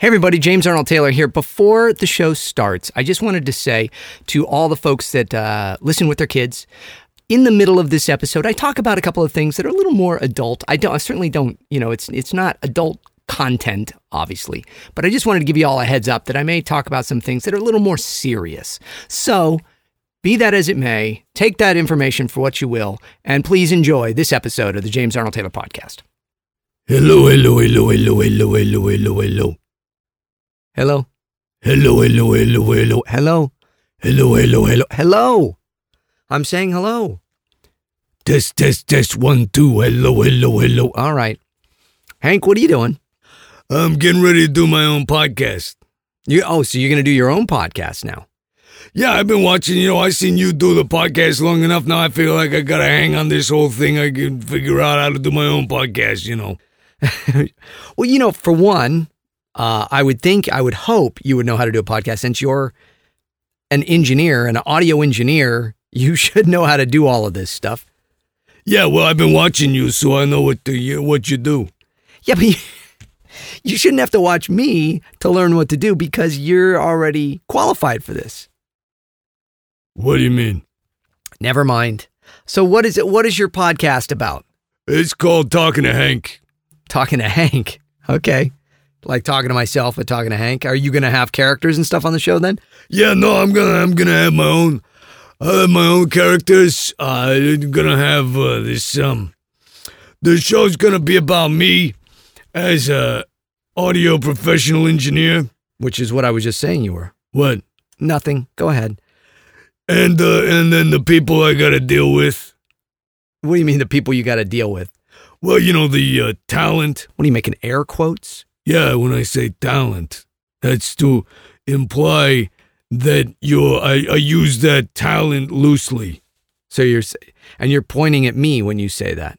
Hey, everybody, James Arnold Taylor here. Before the show starts, I just wanted to say to all the folks that uh, listen with their kids, in the middle of this episode, I talk about a couple of things that are a little more adult. I don't, I certainly don't, you know, it's it's not adult content, obviously, but I just wanted to give you all a heads up that I may talk about some things that are a little more serious. So, be that as it may, take that information for what you will, and please enjoy this episode of the James Arnold Taylor Podcast. Hello, hello, hello, hello, hello, hello, hello, hello. Hello, Hello, hello, hello, hello. hello, Hello, hello, hello. hello. I'm saying hello. Test, test, test. One, two. Hello, hello, hello. All right, Hank, what are you doing? I'm getting ready to do my own podcast. You oh, so you're gonna do your own podcast now? Yeah, I've been watching, you know, I seen you do the podcast long enough. Now I feel like I gotta hang on this whole thing. I can figure out how to do my own podcast, you know. Well, you know, for one, uh, I would think, I would hope you would know how to do a podcast since you're an engineer, an audio engineer. You should know how to do all of this stuff. Yeah, well, I've been watching you, so I know what the, what you do. Yeah, but you, you shouldn't have to watch me to learn what to do because you're already qualified for this. What do you mean? Never mind. So, what is it? What is your podcast about? It's called Talking to Hank. Talking to Hank. Okay. Like talking to myself, but talking to Hank. Are you to have characters and stuff on the show then? Yeah, no, I'm gonna I'm gonna have my own my own characters. Uh, I'm gonna have uh, this um the show's gonna be about me as a audio professional engineer. Which is what I was just saying you were. What? Nothing. Go ahead. And uh and then the people I gotta deal with. What do you mean the people you got to deal with? Well, you know the uh, talent. What are you making air quotes? Yeah, when I say talent, that's to imply that you're I, I use that talent loosely. So you're and you're pointing at me when you say that.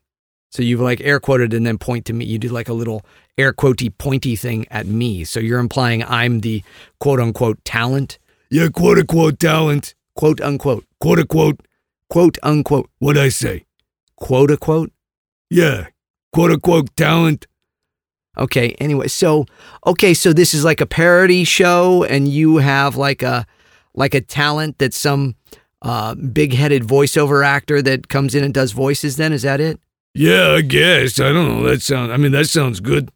So you've like air quoted and then point to me. You do like a little air quotey pointy thing at me. So you're implying I'm the quote unquote talent, Yeah, quote unquote talent. quote unquote, Quote unquote. quote unquote, What I say? quote unquote. Yeah, quote unquote talent. Okay. Anyway, so okay, so this is like a parody show, and you have like a like a talent that some uh, big-headed voiceover actor that comes in and does voices. Then is that it? Yeah, I guess. I don't know. That sounds. I mean, that sounds good.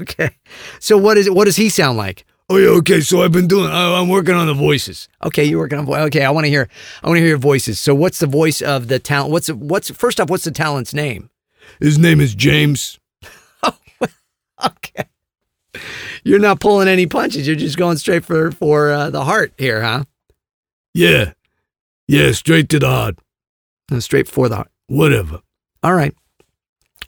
Okay. So what is it? What does he sound like? Oh yeah. Okay. So I've been doing. I, I'm working on the voices. Okay, you're working on voice. Okay, I want to hear. I want to hear your voices. So what's the voice of the talent? What's what's first off? What's the talent's name? His name is James. Okay. You're not pulling any punches. You're just going straight for for uh, the heart here, huh? Yeah. Yeah. Straight to the heart. No, Straight for the heart. Whatever. All right.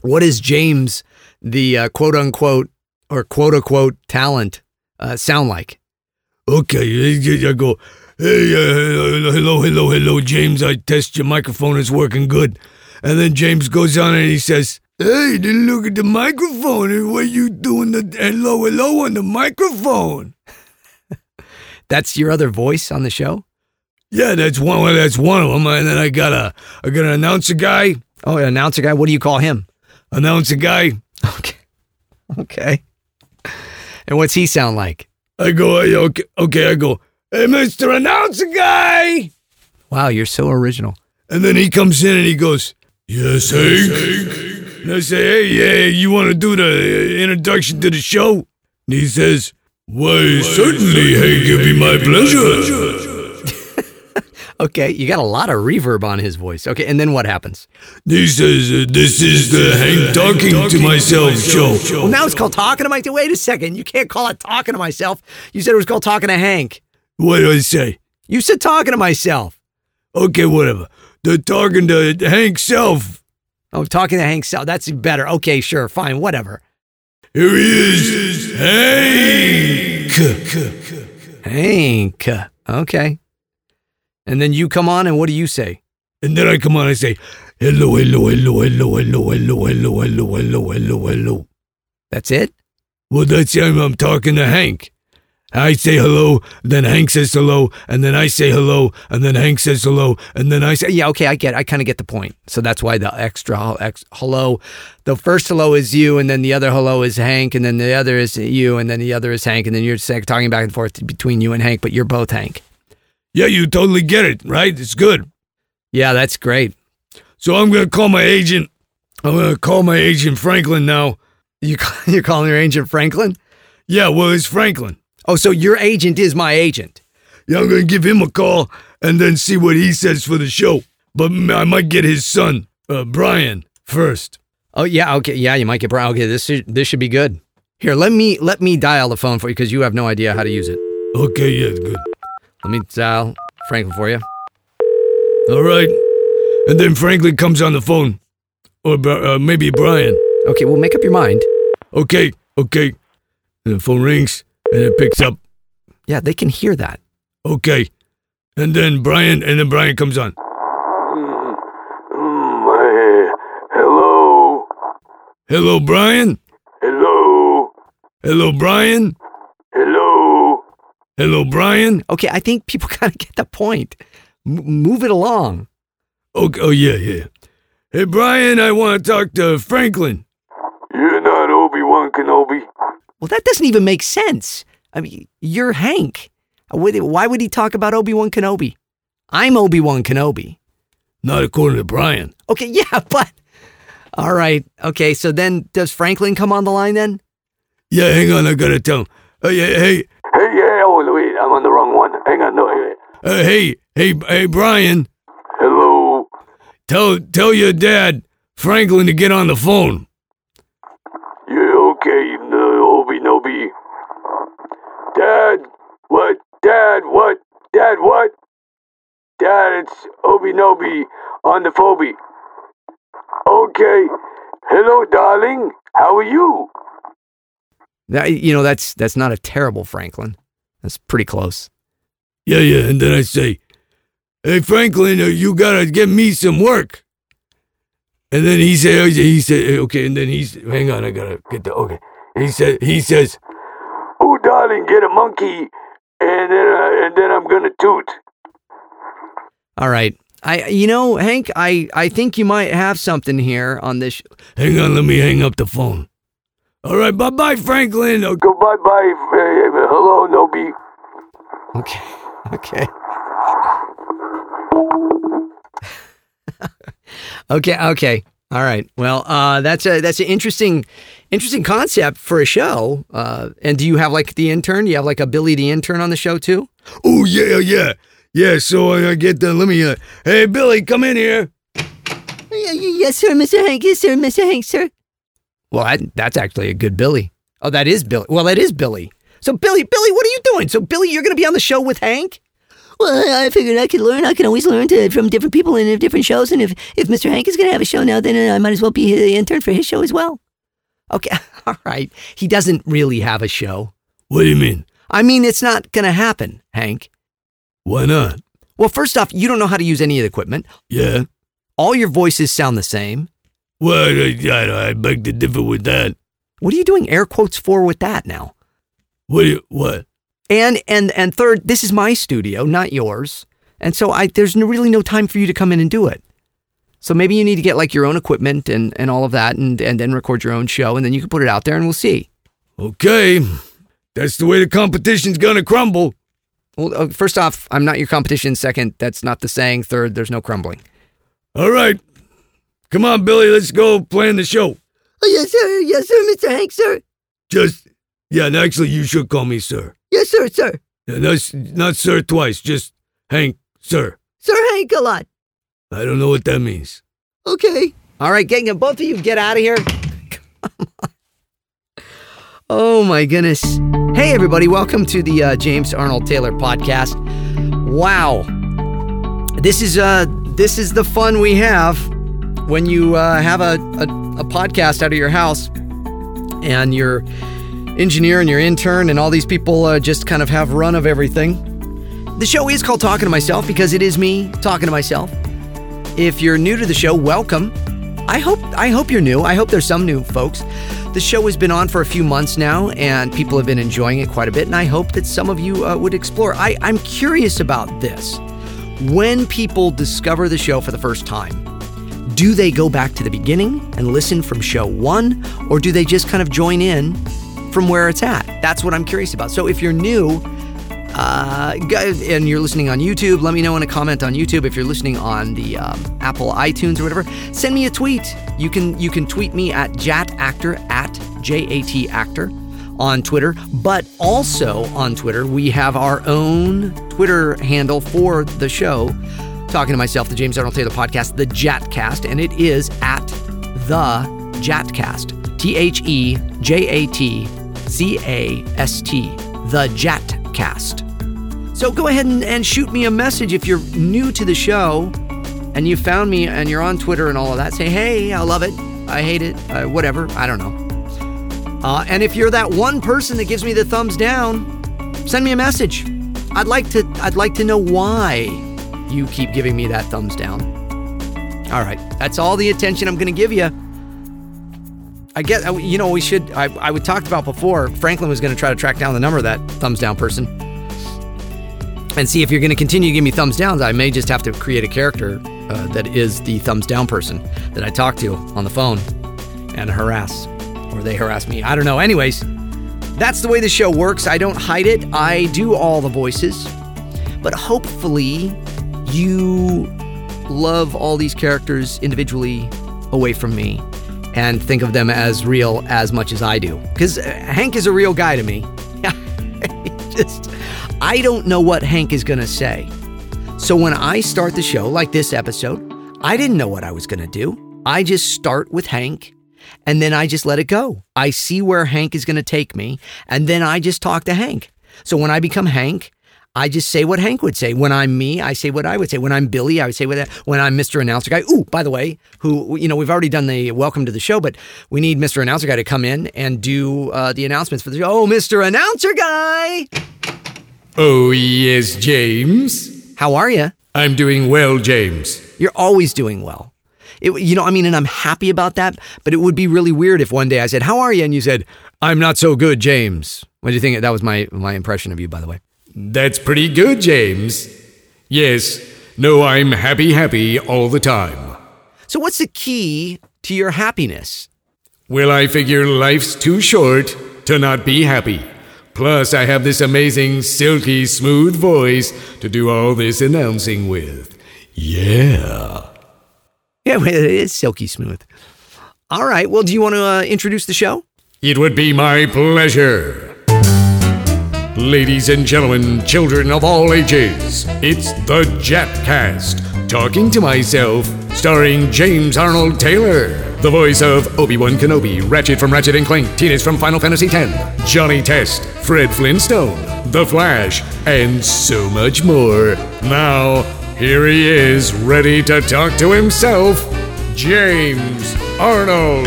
What is James, the uh, quote unquote or quote unquote talent, uh, sound like? Okay. I go. Hey, uh, hello, hello, hello, James. I test your microphone. It's working good. And then James goes on and he says, Hey, then look at the microphone. What you doing the hello, hello on the microphone? That's your other voice on the show. Yeah, that's one. That's one of them. And then I got a, I got an announcer guy. Oh, an announcer guy. What do you call him? Announcer guy. Okay. Okay. And what's he sound like? I go, "Hey, okay, okay. I go, hey, Mister Announcer guy. Wow, you're so original. And then he comes in and he goes, yes, Hank. And I say, hey, yeah, you want to do the uh, introduction to the show? And he says, why, certainly, Hank, it'd be my pleasure. Okay, you got a lot of reverb on his voice. Okay, and then what happens? He says, uh, this is the Hank talking to myself show. Well, now it's called talking to myself. Wait a second, you can't call it talking to myself. You said it was called talking to Hank. What do I say? You said talking to myself. Okay, whatever. They're talking to Hank self. Oh, talking to Hank. So that's better. Okay, sure, fine, whatever. Here he is, Hank. Hank. Okay. And then you come on, and what do you say? And then I come on and say, hello, hello, hello, hello, hello, hello, hello, hello, hello, hello, hello. That's it. Well, that's him. I'm talking to Hank. I say hello, then Hank says hello, and then I say hello, and then Hank says hello, and then I say, Yeah, okay, I get. I kind of get the point. So that's why the extra ex, hello, the first hello is you, and then the other hello is Hank, and then the other is you, and then the other is Hank, and then you're talking back and forth between you and Hank, but you're both Hank. yeah, you totally get it, right? It's good. Yeah, that's great. So I'm gonna call my agent. I'm gonna call my agent Franklin now. You you're calling your agent Franklin? Yeah, well, it's Franklin. Oh, so your agent is my agent. Yeah, I'm gonna give him a call and then see what he says for the show. But I might get his son, uh, Brian, first. Oh yeah, okay, yeah, you might get Brian. Okay, this should, this should be good. Here, let me let me dial the phone for you because you have no idea how to use it. Okay, yeah, good. Let me dial Franklin for you. All right. And then Franklin comes on the phone, or uh, maybe Brian. Okay, well, make up your mind. Okay, okay. And the phone rings and it picks up. Yeah, they can hear that. Okay. And then Brian, and then Brian comes on. hello, Hello, Brian. hello, Hello, Brian. hello. Hello, Brian. Okay, I think people kind of get the point. M- move it along. Okay. Oh yeah, yeah. Hey, Brian, I want to talk to Franklin. You're not Obi Wan Kenobi. Well, that doesn't even make sense. I mean, you're Hank. Why would he talk about Obi Wan Kenobi? I'm Obi Wan Kenobi. Not according to Brian. Okay, yeah, but all right. Okay, so then does Franklin come on the line then? Yeah, hang on. I gotta tell him. Uh, yeah, hey, Hey, yeah, oh, wait, I'm on the wrong one. Hang on, no, wait. uh, hey, hey, hey, Brian. Hello. Tell tell your dad Franklin to get on the phone. Yeah, okay, no, Obi Nobi. Dad, what? Dad, what? Dad, what? Dad, it's Obi Nobi on the phobie. Okay. Hello, darling. How are you? That, you know, that's that's not a terrible Franklin. That's pretty close. Yeah, yeah. And then I say, "Hey, Franklin, uh, you gotta get me some work." And then he said, "He said, okay." And then he's, hang on, I gotta get the okay. He said, he says, Oh, darling, get a monkey, and then uh, and then I'm gonna toot. All right. I you know, Hank, I I think you might have something here on this. Sh- "Hang on, let me hang up the phone." All right, bye, bye, Franklin. Go bye bye. Uh, hello, Nobi. okay. Okay. okay, okay. All right. Well, uh, that's a that's an interesting interesting concept for a show. Uh, and do you have like the intern? Do you have like a Billy the intern on the show too? Oh yeah, yeah, yeah. So I get the. Let me. Uh, hey, Billy, come in here. Yes, sir, Mr. Hank. Yes, sir, Mr. Hank, sir. Well, that, that's actually a good Billy. Oh, that is Billy. Well, that is Billy. So, Billy, Billy, what are you doing? So, Billy, you're going to be on the show with Hank? Well, I figured I could learn. I can always learn to, from different people in different shows. And if, if Mr. Hank is going to have a show now, then uh, I might as well be the intern for his show as well. Okay, all right. He doesn't really have a show. What do you mean? I mean, it's not going to happen, Hank. Why not? Well, first off, you don't know how to use any of the equipment. Yeah. All your voices sound the same. Well, I, I, I beg to differ with that. What are you doing air quotes for with that now? What? Do you, what? And and and third, this is my studio, not yours. And so I there's no, really no time for you to come in and do it. So maybe you need to get like your own equipment and, and all of that and, and then record your own show and then you can put it out there and we'll see. Okay. That's the way the competition's gonna crumble. Well, uh, first off, I'm not your competition. Second, that's not the saying. Third, there's no crumbling. All right. Come on, Billy. Let's go plan the show. Oh, yes, sir. Yes, sir, Mr. Hank, sir. Just yeah. and Actually, you should call me sir. Yes, sir, sir. Yeah, not, not sir twice. Just Hank, sir. Sir Hank a lot. I don't know what that means. Okay. All right, gang, both of you get out of here. Oh my goodness. Hey everybody, welcome to the uh, James Arnold Taylor podcast. Wow. This is uh this is the fun we have when you uh, have a, a, a podcast out of your house and your engineer and your intern and all these people uh, just kind of have run of everything. The show is called Talking to Myself because it is me talking to myself. If you're new to the show, welcome. I hope I hope you're new. I hope there's some new folks. The show has been on for a few months now, and people have been enjoying it quite a bit. And I hope that some of you uh, would explore. I, I'm curious about this. When people discover the show for the first time, do they go back to the beginning and listen from show one, or do they just kind of join in from where it's at? That's what I'm curious about. So if you're new, uh, and you're listening on YouTube, let me know in a comment on YouTube. If you're listening on the um, Apple iTunes or whatever, send me a tweet. You can you can tweet me at jatactor at j a t actor on Twitter, but also on Twitter we have our own Twitter handle for the show. Talking to myself, the James Arnold Taylor podcast, the Jatcast, and it is at the Jatcast. T H E J A T C A S T. The Jatcast. So go ahead and, and shoot me a message if you're new to the show and you found me and you're on Twitter and all of that. Say, hey, I love it. I hate it. Uh, whatever. I don't know. Uh, and if you're that one person that gives me the thumbs down, send me a message. I'd like to. I'd like to know why you keep giving me that thumbs down. All right, that's all the attention I'm going to give you. I get. You know, we should. I, I we talked about before. Franklin was going to try to track down the number of that thumbs down person and see if you're going to continue to give me thumbs downs. I may just have to create a character uh, that is the thumbs down person that I talk to on the phone and harass, or they harass me. I don't know. Anyways, that's the way the show works. I don't hide it. I do all the voices, but hopefully, you love all these characters individually away from me and think of them as real as much as I do. Because uh, Hank is a real guy to me. just I don't know what Hank is going to say. So when I start the show, like this episode, I didn't know what I was going to do. I just start with Hank and then I just let it go. I see where Hank is going to take me and then I just talk to Hank. So when I become Hank, I just say what Hank would say. When I'm me, I say what I would say. When I'm Billy, I would say what. When I'm Mr. Announcer Guy. Ooh, by the way, who you know we've already done the welcome to the show, but we need Mr. Announcer Guy to come in and do uh, the announcements for the show. Oh, Mr. Announcer Guy. Oh, yes, James. How are you? I'm doing well, James. You're always doing well. It, you know, I mean, and I'm happy about that, but it would be really weird if one day I said, How are you? And you said, I'm not so good, James. What do you think? That was my, my impression of you, by the way. That's pretty good, James. Yes. No, I'm happy, happy all the time. So, what's the key to your happiness? Well, I figure life's too short to not be happy. Plus, I have this amazing, silky, smooth voice to do all this announcing with. Yeah. Yeah, well, it is silky smooth. All right. Well, do you want to uh, introduce the show? It would be my pleasure. Ladies and gentlemen, children of all ages, it's the Jatcast. Talking to myself, starring James Arnold Taylor, the voice of Obi-Wan Kenobi, Ratchet from Ratchet and Clank, Tidus from Final Fantasy X, Johnny Test, Fred Flintstone, The Flash, and so much more. Now, here he is, ready to talk to himself, James Arnold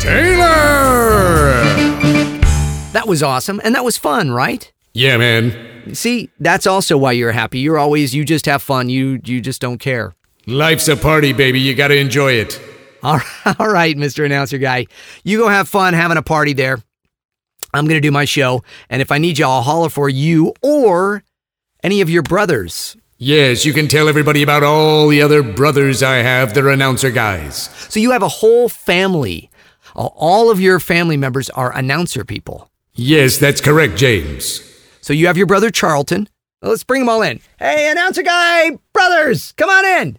Taylor. That was awesome. And that was fun, right? Yeah, man. See, that's also why you're happy. You're always, you just have fun. You, you just don't care. Life's a party, baby. You got to enjoy it. All right, all right, Mr. Announcer Guy. You go have fun having a party there. I'm going to do my show. And if I need you, I'll holler for you or any of your brothers. Yes, you can tell everybody about all the other brothers I have. They're announcer guys. So you have a whole family. All of your family members are announcer people. Yes, that's correct, James. So you have your brother Charlton. Let's bring them all in. Hey, announcer guy, brothers, come on in.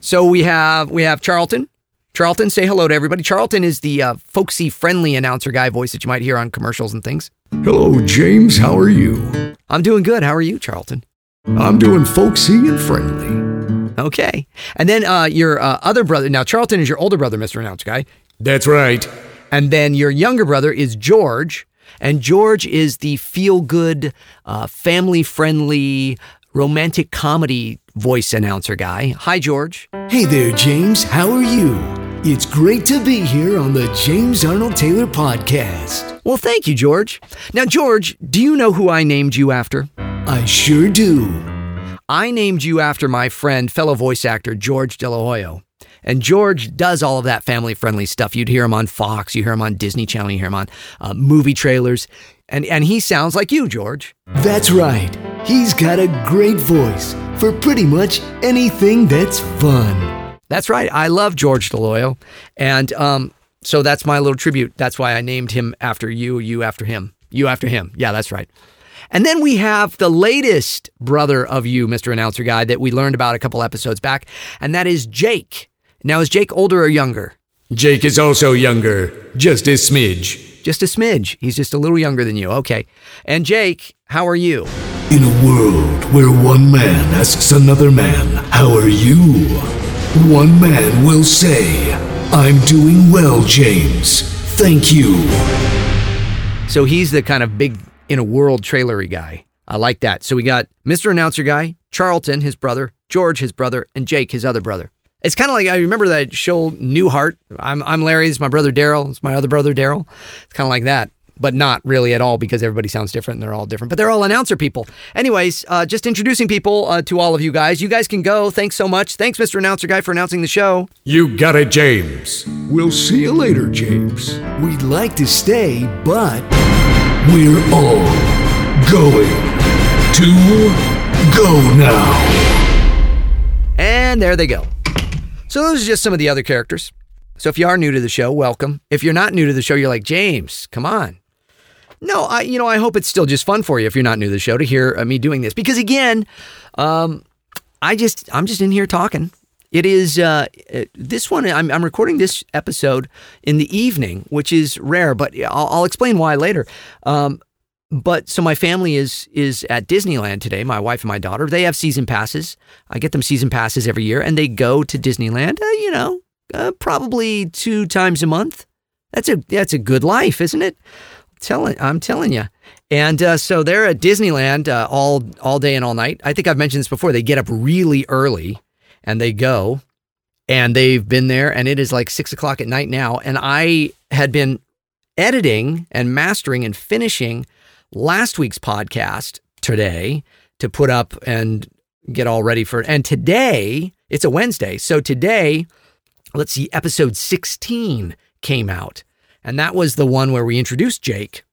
So we have we have Charlton. Charlton, say hello to everybody. Charlton is the uh, folksy, friendly announcer guy voice that you might hear on commercials and things. Hello, James. How are you? I'm doing good. How are you, Charlton? I'm doing folksy and friendly. Okay. And then uh, your uh, other brother. Now, Charlton is your older brother, Mr. Announcer Guy. That's right. And then your younger brother is George. And George is the feel good, uh, family friendly, romantic comedy voice announcer guy. Hi, George. Hey there, James. How are you? It's great to be here on the James Arnold Taylor podcast. Well, thank you, George. Now, George, do you know who I named you after? I sure do. I named you after my friend, fellow voice actor George DelHoyo. And George does all of that family friendly stuff. You'd hear him on Fox, you hear him on Disney Channel, you hear him on uh, movie trailers. And, and he sounds like you, George. That's right. He's got a great voice for pretty much anything that's fun. That's right. I love George DelHoyo. And um, so that's my little tribute. That's why I named him after you, you after him, you after him. Yeah, that's right. And then we have the latest brother of you, Mr. Announcer Guy, that we learned about a couple episodes back, and that is Jake. Now, is Jake older or younger? Jake is also younger, just a smidge. Just a smidge. He's just a little younger than you. Okay. And Jake, how are you? In a world where one man asks another man, How are you? One man will say, I'm doing well, James. Thank you. So he's the kind of big in a world trailery guy. I like that. So we got Mr. Announcer Guy, Charlton, his brother, George, his brother, and Jake, his other brother. It's kind of like I remember that show Newhart. I'm I'm Larry. It's my brother Daryl. It's my other brother Daryl. It's kind of like that, but not really at all because everybody sounds different. and They're all different, but they're all announcer people. Anyways, uh, just introducing people uh, to all of you guys. You guys can go. Thanks so much. Thanks, Mr. Announcer Guy, for announcing the show. You got it, James. We'll see you later, James. We'd like to stay, but we're all going to go now. And there they go. So those are just some of the other characters. So if you are new to the show, welcome. If you're not new to the show, you're like, James, come on. No, I you know, I hope it's still just fun for you if you're not new to the show to hear uh, me doing this. Because again, um, I just I'm just in here talking. It is uh, uh, this one. I'm, I'm recording this episode in the evening, which is rare, but I'll, I'll explain why later. Um, but so my family is is at Disneyland today. My wife and my daughter. They have season passes. I get them season passes every year, and they go to Disneyland. Uh, you know, uh, probably two times a month. That's a that's a good life, isn't it? Telling I'm telling you. And uh, so they're at Disneyland uh, all all day and all night. I think I've mentioned this before. They get up really early and they go, and they've been there, and it is like six o'clock at night now. And I had been editing and mastering and finishing last week's podcast today to put up and get all ready for. And today, it's a Wednesday. So today, let's see, episode 16 came out. And that was the one where we introduced Jake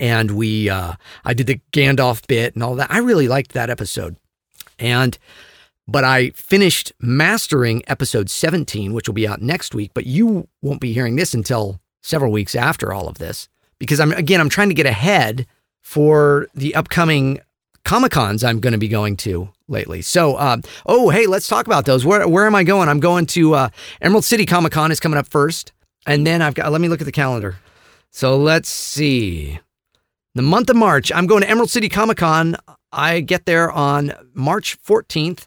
and we uh I did the Gandalf bit and all that. I really liked that episode. And but I finished mastering episode 17, which will be out next week, but you won't be hearing this until several weeks after all of this because I'm again I'm trying to get ahead for the upcoming Comic Cons I'm going to be going to lately. So, um, oh, hey, let's talk about those. Where where am I going? I'm going to uh, Emerald City Comic Con is coming up first, and then I've got. Let me look at the calendar. So let's see. The month of March, I'm going to Emerald City Comic Con. I get there on March 14th,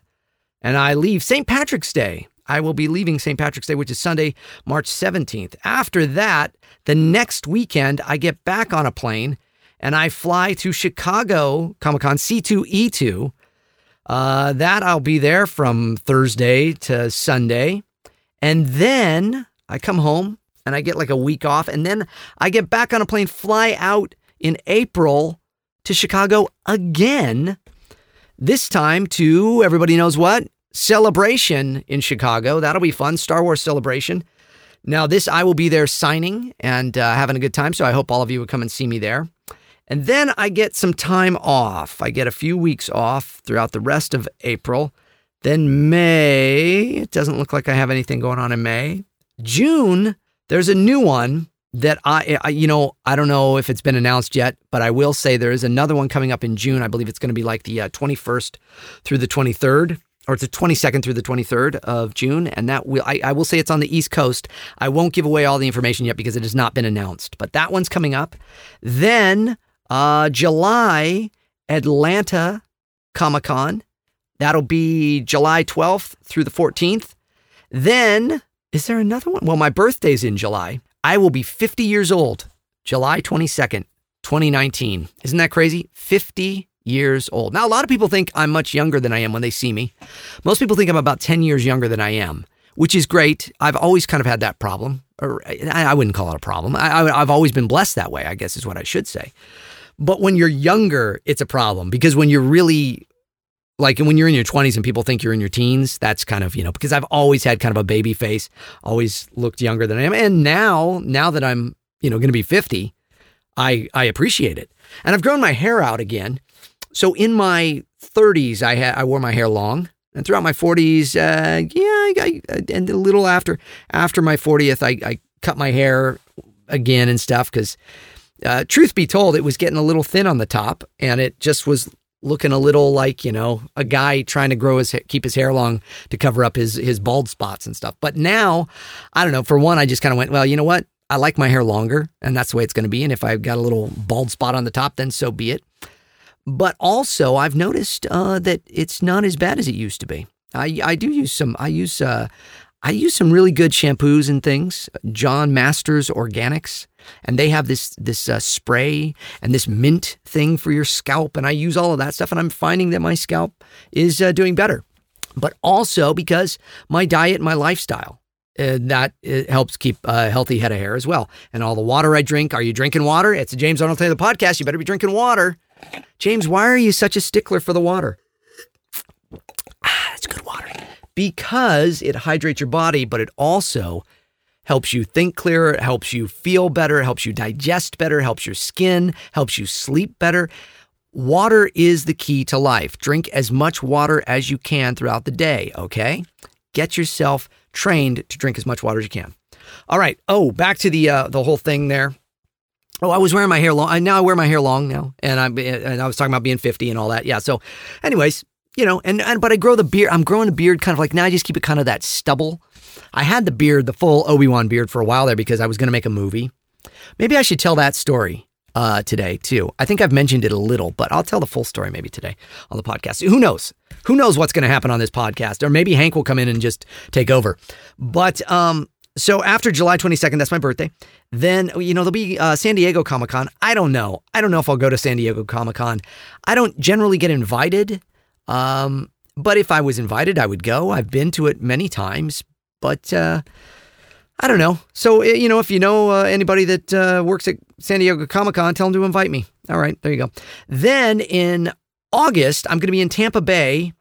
and I leave St. Patrick's Day. I will be leaving St. Patrick's Day, which is Sunday, March 17th. After that, the next weekend, I get back on a plane and I fly to Chicago Comic Con C2E2. Uh, that I'll be there from Thursday to Sunday. And then I come home and I get like a week off. And then I get back on a plane, fly out in April to Chicago again. This time to everybody knows what? Celebration in Chicago. That'll be fun. Star Wars Celebration. Now, this I will be there signing and uh, having a good time. So I hope all of you would come and see me there. And then I get some time off. I get a few weeks off throughout the rest of April. Then May, it doesn't look like I have anything going on in May. June, there's a new one that I, I, you know, I don't know if it's been announced yet, but I will say there is another one coming up in June. I believe it's going to be like the uh, 21st through the 23rd, or it's the 22nd through the 23rd of June, and that will I, I will say it's on the East Coast. I won't give away all the information yet because it has not been announced, but that one's coming up. Then uh, July, Atlanta Comic Con. That'll be July 12th through the 14th. Then, is there another one? Well, my birthday's in July. I will be 50 years old, July 22nd, 2019. Isn't that crazy? 50 years old. Now, a lot of people think I'm much younger than I am when they see me. Most people think I'm about 10 years younger than I am, which is great. I've always kind of had that problem. Or I wouldn't call it a problem. I, I've always been blessed that way, I guess is what I should say. But when you're younger, it's a problem because when you're really like when you're in your 20s and people think you're in your teens, that's kind of, you know, because I've always had kind of a baby face, always looked younger than I am. And now, now that I'm, you know, going to be 50, I I appreciate it. And I've grown my hair out again. So in my 30s, I had I wore my hair long, and throughout my 40s, uh, yeah, I, I, and a little after after my 40th, I, I cut my hair again and stuff because, uh, truth be told, it was getting a little thin on the top, and it just was looking a little like you know a guy trying to grow his keep his hair long to cover up his his bald spots and stuff. But now, I don't know. For one, I just kind of went, well, you know what? I like my hair longer, and that's the way it's going to be. And if I've got a little bald spot on the top, then so be it. But also, I've noticed uh, that it's not as bad as it used to be. I, I do use some. I use uh, I use some really good shampoos and things. John Masters Organics, and they have this this uh, spray and this mint thing for your scalp, and I use all of that stuff, and I'm finding that my scalp is uh, doing better. But also because my diet, my lifestyle, uh, that uh, helps keep a healthy head of hair as well. And all the water I drink. Are you drinking water? It's a James Arnold Taylor podcast. You better be drinking water. James, why are you such a stickler for the water? Ah, it's good water. Because it hydrates your body, but it also helps you think clearer, it helps you feel better, it helps you digest better, helps your skin, helps you sleep better. Water is the key to life. Drink as much water as you can throughout the day, okay? Get yourself trained to drink as much water as you can. All right. Oh, back to the uh, the whole thing there. Oh, I was wearing my hair long. I, now I wear my hair long now, and I'm and I was talking about being fifty and all that. Yeah. So, anyways, you know, and, and but I grow the beard. I'm growing the beard kind of like now. I just keep it kind of that stubble. I had the beard, the full Obi Wan beard, for a while there because I was going to make a movie. Maybe I should tell that story uh, today too. I think I've mentioned it a little, but I'll tell the full story maybe today on the podcast. Who knows? Who knows what's going to happen on this podcast? Or maybe Hank will come in and just take over. But um, so after July 22nd, that's my birthday. Then you know there'll be uh, San Diego Comic Con. I don't know. I don't know if I'll go to San Diego Comic Con. I don't generally get invited. Um, but if I was invited, I would go. I've been to it many times, but uh, I don't know. So you know, if you know uh, anybody that uh, works at San Diego Comic Con, tell them to invite me. All right, there you go. Then in August, I'm going to be in Tampa Bay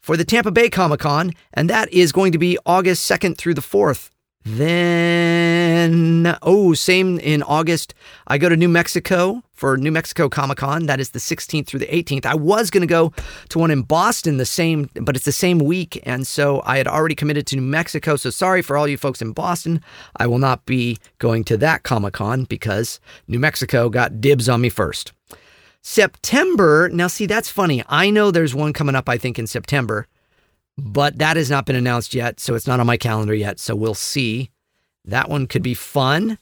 for the Tampa Bay Comic Con, and that is going to be August 2nd through the 4th. Then, oh, same in August, I go to New Mexico for New Mexico Comic Con. That is the 16th through the 18th. I was going to go to one in Boston the same, but it's the same week. And so I had already committed to New Mexico. So sorry for all you folks in Boston. I will not be going to that Comic Con because New Mexico got dibs on me first. September, now see, that's funny. I know there's one coming up, I think, in September but that has not been announced yet, so it's not on my calendar yet. So we'll see. That one could be fun.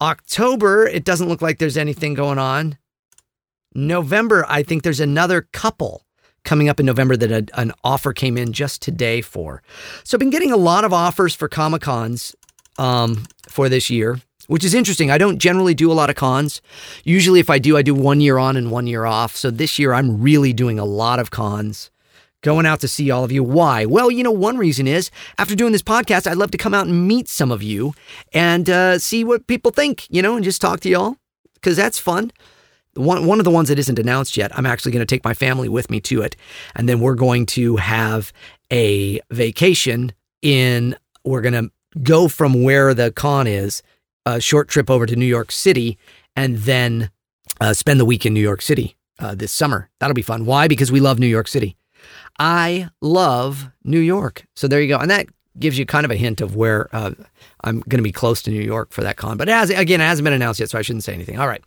October, it doesn't look like there's anything going on. November, I think there's another couple coming up in November that a, an offer came in just today for. So I've been getting a lot of offers for Comic Cons um, for this year, which is interesting. I don't generally do a lot of cons. Usually, if I do, I do one year on and one year off. So this year, I'm really doing a lot of cons going out to see all of you. Why? Well, you know, one reason is after doing this podcast, I'd love to come out and meet some of you and uh, see what people think, you know, and just talk to y'all because that's fun. One, one of the ones that isn't announced yet, I'm actually going to take my family with me to it. And then we're going to have a vacation in, we're going to go from where the con is, a short trip over to New York City, and then uh, spend the week in New York City uh, this summer. That'll be fun. Why? Because we love New York City. I love New York. So there you go. And that gives you kind of a hint of where uh, I'm going to be close to New York for that con. But it has, again, it hasn't been announced yet, so I shouldn't say anything. All right.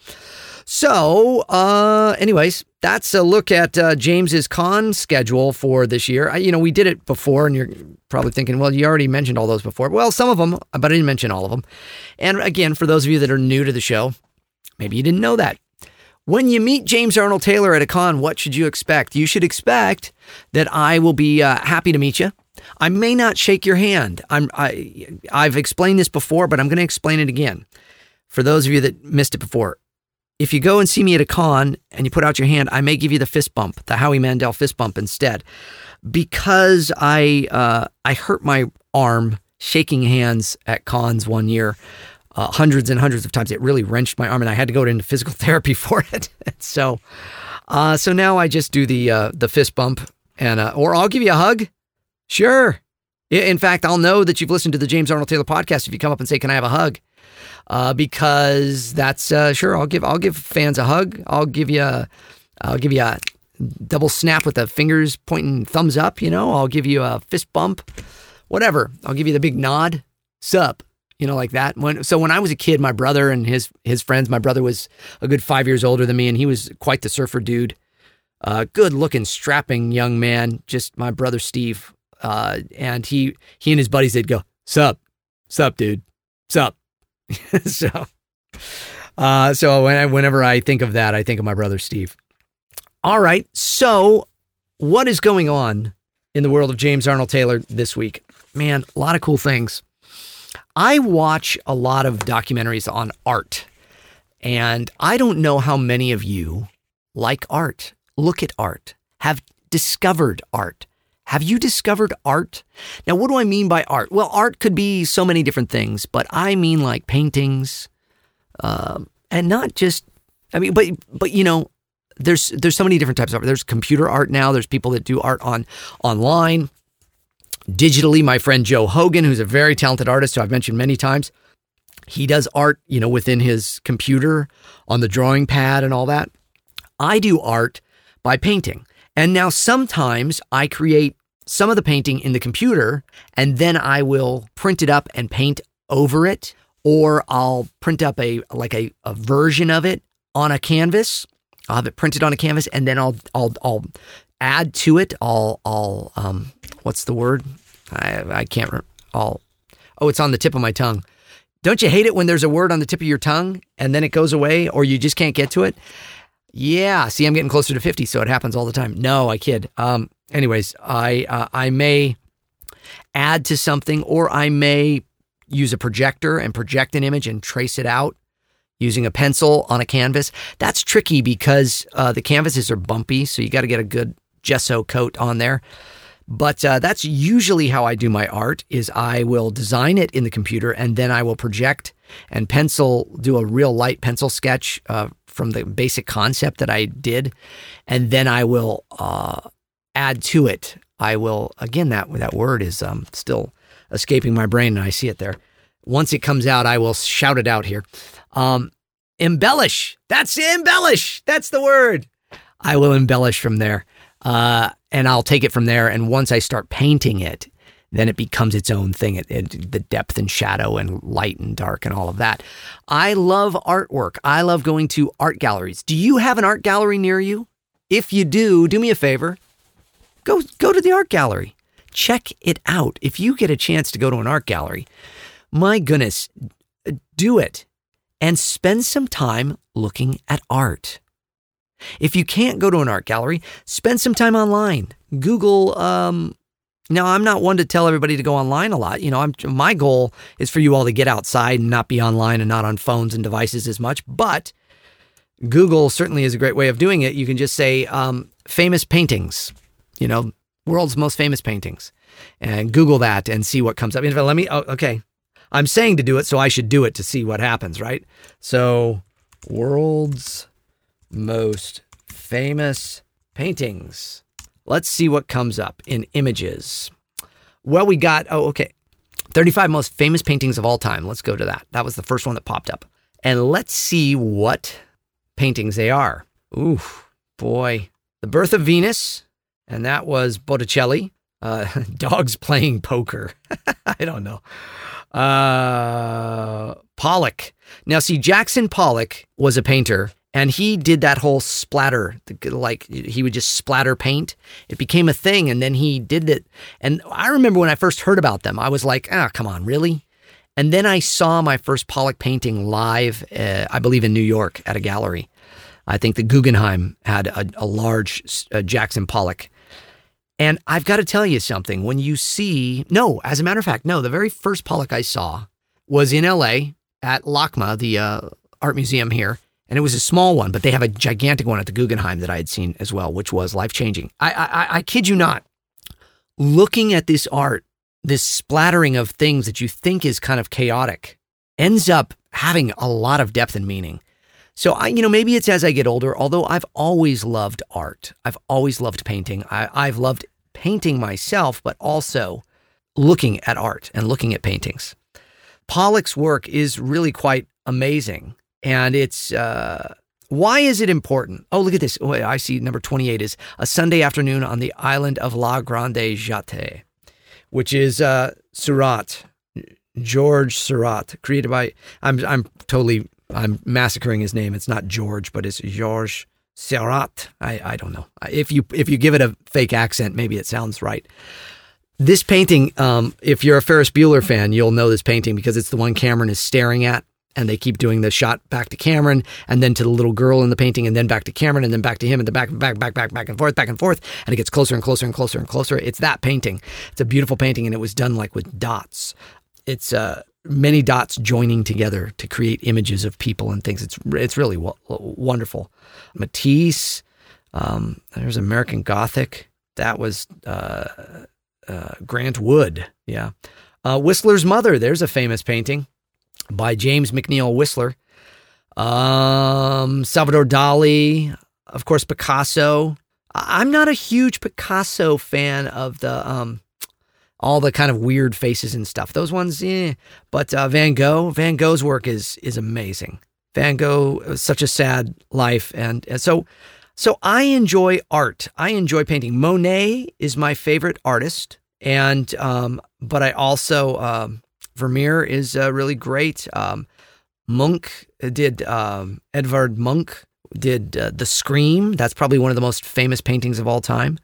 So, uh, anyways, that's a look at uh, James's con schedule for this year. I, you know, we did it before, and you're probably thinking, well, you already mentioned all those before. Well, some of them, but I didn't mention all of them. And again, for those of you that are new to the show, maybe you didn't know that. When you meet James Arnold Taylor at a con, what should you expect? You should expect that I will be uh, happy to meet you. I may not shake your hand. I'm, I, I've explained this before, but I'm going to explain it again. For those of you that missed it before, if you go and see me at a con and you put out your hand, I may give you the fist bump, the Howie Mandel fist bump instead, because I uh, I hurt my arm shaking hands at cons one year uh, hundreds and hundreds of times. It really wrenched my arm, and I had to go into physical therapy for it. so, uh, so now I just do the uh, the fist bump and uh, or I'll give you a hug. Sure. In fact, I'll know that you've listened to the James Arnold Taylor podcast if you come up and say, "Can I have a hug?" Uh, because that's uh, sure. I'll give I'll give fans a hug. I'll give you a, I'll give you a double snap with the fingers pointing thumbs up. You know, I'll give you a fist bump, whatever. I'll give you the big nod. Sup. You know, like that. When so when I was a kid, my brother and his his friends. My brother was a good five years older than me, and he was quite the surfer dude. Uh, good looking, strapping young man. Just my brother Steve. Uh, and he he and his buddies they'd go, "Sup, sup, dude, sup." so, uh, so when I, whenever I think of that, I think of my brother Steve. All right. So, what is going on in the world of James Arnold Taylor this week? Man, a lot of cool things. I watch a lot of documentaries on art, and I don't know how many of you like art, look at art, have discovered art. Have you discovered art? Now, what do I mean by art? Well, art could be so many different things, but I mean like paintings, um, and not just. I mean, but but you know, there's there's so many different types of art. There's computer art now. There's people that do art on online, digitally. My friend Joe Hogan, who's a very talented artist, who I've mentioned many times, he does art, you know, within his computer on the drawing pad and all that. I do art by painting. And now sometimes I create some of the painting in the computer and then I will print it up and paint over it or I'll print up a like a, a version of it on a canvas. I'll have it printed on a canvas and then I'll I'll I'll add to it. I'll I'll um what's the word? I I can't re- I'll oh it's on the tip of my tongue. Don't you hate it when there's a word on the tip of your tongue and then it goes away or you just can't get to it? Yeah, see, I'm getting closer to 50, so it happens all the time. No, I kid. Um, anyways, I uh, I may add to something, or I may use a projector and project an image and trace it out using a pencil on a canvas. That's tricky because uh, the canvases are bumpy, so you got to get a good gesso coat on there. But uh, that's usually how I do my art is I will design it in the computer and then I will project and pencil, do a real light pencil sketch uh, from the basic concept that I did. And then I will uh, add to it. I will, again, that, that word is um, still escaping my brain and I see it there. Once it comes out, I will shout it out here. Um, embellish. That's embellish. That's the word. I will embellish from there. Uh, and I'll take it from there. And once I start painting it, then it becomes its own thing. It, it, the depth and shadow and light and dark and all of that. I love artwork. I love going to art galleries. Do you have an art gallery near you? If you do, do me a favor. Go go to the art gallery. Check it out. If you get a chance to go to an art gallery, my goodness, do it and spend some time looking at art. If you can't go to an art gallery, spend some time online. Google. Um, now, I'm not one to tell everybody to go online a lot. You know, I'm, my goal is for you all to get outside and not be online and not on phones and devices as much. But Google certainly is a great way of doing it. You can just say um, famous paintings, you know, world's most famous paintings, and Google that and see what comes up. In fact, let me. Oh, okay, I'm saying to do it, so I should do it to see what happens, right? So, world's most famous paintings. Let's see what comes up in images. Well, we got, oh, okay. 35 most famous paintings of all time. Let's go to that. That was the first one that popped up. And let's see what paintings they are. Ooh, boy. The Birth of Venus, and that was Botticelli. Uh, dogs playing poker. I don't know. Uh, Pollock. Now, see, Jackson Pollock was a painter and he did that whole splatter like he would just splatter paint. It became a thing and then he did it. And i remember when i first heard about them i was like ah oh, come on really? And then i saw my first pollock painting live uh, i believe in new york at a gallery. I think the guggenheim had a, a large uh, jackson pollock. And i've got to tell you something. When you see no as a matter of fact no the very first pollock i saw was in la at lacma the uh, art museum here and it was a small one, but they have a gigantic one at the Guggenheim that I had seen as well, which was life changing. I, I, I kid you not. Looking at this art, this splattering of things that you think is kind of chaotic, ends up having a lot of depth and meaning. So I, you know, maybe it's as I get older. Although I've always loved art, I've always loved painting. I, I've loved painting myself, but also looking at art and looking at paintings. Pollock's work is really quite amazing, and it's. Uh, why is it important? Oh, look at this. Oh, I see number 28 is a Sunday afternoon on the island of La Grande Jatte, which is uh, Seurat, George Seurat, created by, I'm, I'm totally, I'm massacring his name. It's not George, but it's George Seurat. I, I don't know. If you, if you give it a fake accent, maybe it sounds right. This painting, um, if you're a Ferris Bueller fan, you'll know this painting because it's the one Cameron is staring at and they keep doing the shot back to Cameron and then to the little girl in the painting and then back to Cameron and then back to him and then back back back back back and forth back and forth and it gets closer and closer and closer and closer. It's that painting. It's a beautiful painting and it was done like with dots. It's uh many dots joining together to create images of people and things. It's it's really w- wonderful. Matisse, um, there's American Gothic. That was uh, uh, Grant Wood. Yeah. Uh, Whistler's Mother. There's a famous painting by James McNeill Whistler. Um, Salvador Dali, of course, Picasso. I'm not a huge Picasso fan of the um, all the kind of weird faces and stuff. Those ones, yeah. But uh, Van Gogh, Van Gogh's work is is amazing. Van Gogh, uh, such a sad life, and, and so so I enjoy art. I enjoy painting. Monet is my favorite artist, and um, but I also um, Vermeer is uh, really great. Um, did um, Edvard Munch did uh, The Scream. That's probably one of the most famous paintings of all time.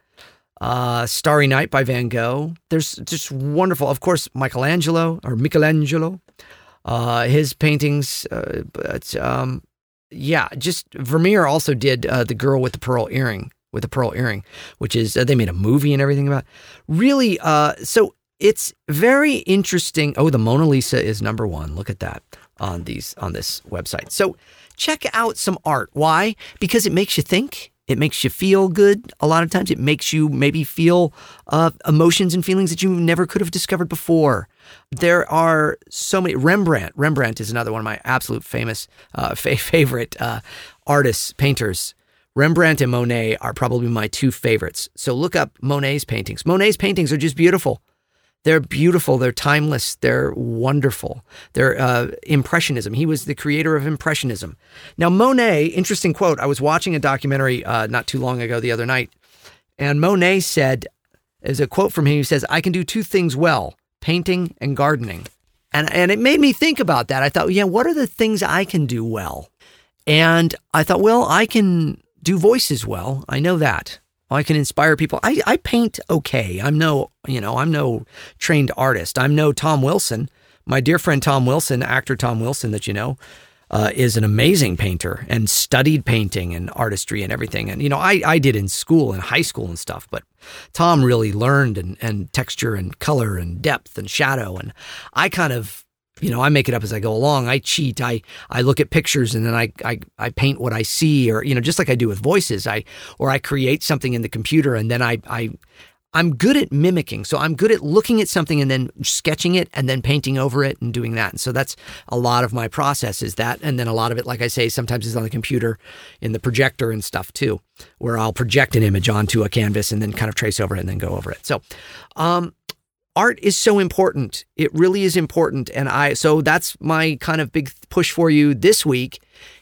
Uh, Starry Night by Van Gogh. There's just wonderful. Of course, Michelangelo or Michelangelo. Uh, his paintings, uh, but um, yeah, just Vermeer also did uh, the girl with the pearl earring, with the pearl earring, which is uh, they made a movie and everything about. Really, uh, so it's very interesting. Oh, the Mona Lisa is number one. Look at that on these on this website. So check out some art. Why? Because it makes you think. It makes you feel good. A lot of times, it makes you maybe feel uh, emotions and feelings that you never could have discovered before. There are so many. Rembrandt. Rembrandt is another one of my absolute famous, uh, fa- favorite uh, artists, painters. Rembrandt and Monet are probably my two favorites. So look up Monet's paintings. Monet's paintings are just beautiful. They're beautiful. They're timeless. They're wonderful. They're uh, Impressionism. He was the creator of Impressionism. Now, Monet, interesting quote. I was watching a documentary uh, not too long ago, the other night, and Monet said, "Is a quote from him. He says, "I can do two things well: painting and gardening." And and it made me think about that. I thought, yeah, what are the things I can do well? And I thought, well, I can do voices well. I know that. I can inspire people. I, I paint okay. I'm no, you know, I'm no trained artist. I'm no Tom Wilson. My dear friend Tom Wilson, actor Tom Wilson, that you know, uh, is an amazing painter and studied painting and artistry and everything. And, you know, I, I did in school and high school and stuff, but Tom really learned and, and texture and color and depth and shadow. And I kind of you know, I make it up as I go along. I cheat. I I look at pictures and then I I I paint what I see, or you know, just like I do with voices. I or I create something in the computer and then I I I'm good at mimicking. So I'm good at looking at something and then sketching it and then painting over it and doing that. And so that's a lot of my process is that. And then a lot of it, like I say, sometimes is on the computer in the projector and stuff too, where I'll project an image onto a canvas and then kind of trace over it and then go over it. So, um, art is so important. It really is important. And I, so that's my kind of big push for you this week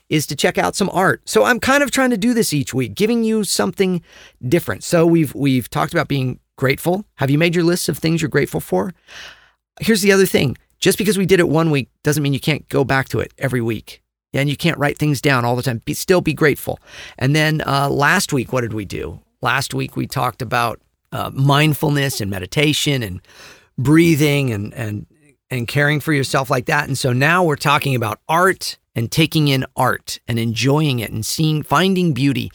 is to check out some art. So I'm kind of trying to do this each week, giving you something different. So we've, we've talked about being grateful. Have you made your list of things you're grateful for? Here's the other thing. Just because we did it one week doesn't mean you can't go back to it every week. And you can't write things down all the time. Be, still be grateful. And then uh, last week, what did we do? Last week, we talked about uh, mindfulness and meditation and breathing and and and caring for yourself like that. And so now we're talking about art and taking in art and enjoying it and seeing finding beauty.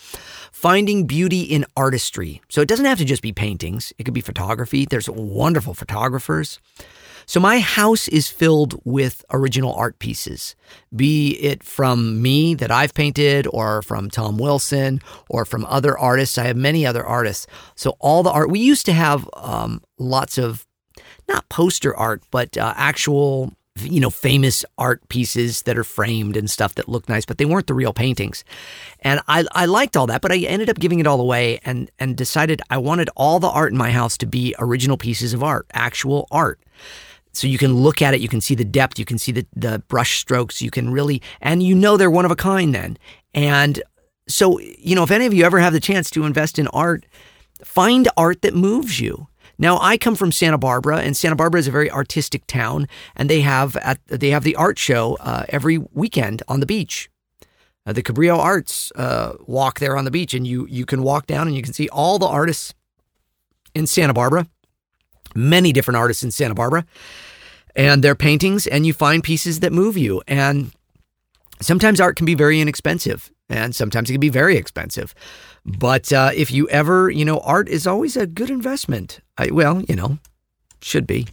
Finding beauty in artistry. So it doesn't have to just be paintings. It could be photography. There's wonderful photographers. So my house is filled with original art pieces, be it from me that I've painted or from Tom Wilson or from other artists. I have many other artists. So all the art, we used to have um, lots of not poster art, but uh, actual you know, famous art pieces that are framed and stuff that look nice, but they weren't the real paintings. And I, I liked all that, but I ended up giving it all away and, and decided I wanted all the art in my house to be original pieces of art, actual art. So you can look at it, you can see the depth, you can see the, the brush strokes, you can really, and you know they're one of a kind then. And so, you know, if any of you ever have the chance to invest in art, find art that moves you. Now, I come from Santa Barbara, and Santa Barbara is a very artistic town, and they have at they have the art show uh, every weekend on the beach. Uh, the Cabrillo Arts uh, walk there on the beach, and you you can walk down and you can see all the artists in Santa Barbara, many different artists in Santa Barbara, and their paintings, and you find pieces that move you. And sometimes art can be very inexpensive, and sometimes it can be very expensive. But uh, if you ever, you know, art is always a good investment. I, well, you know, should be.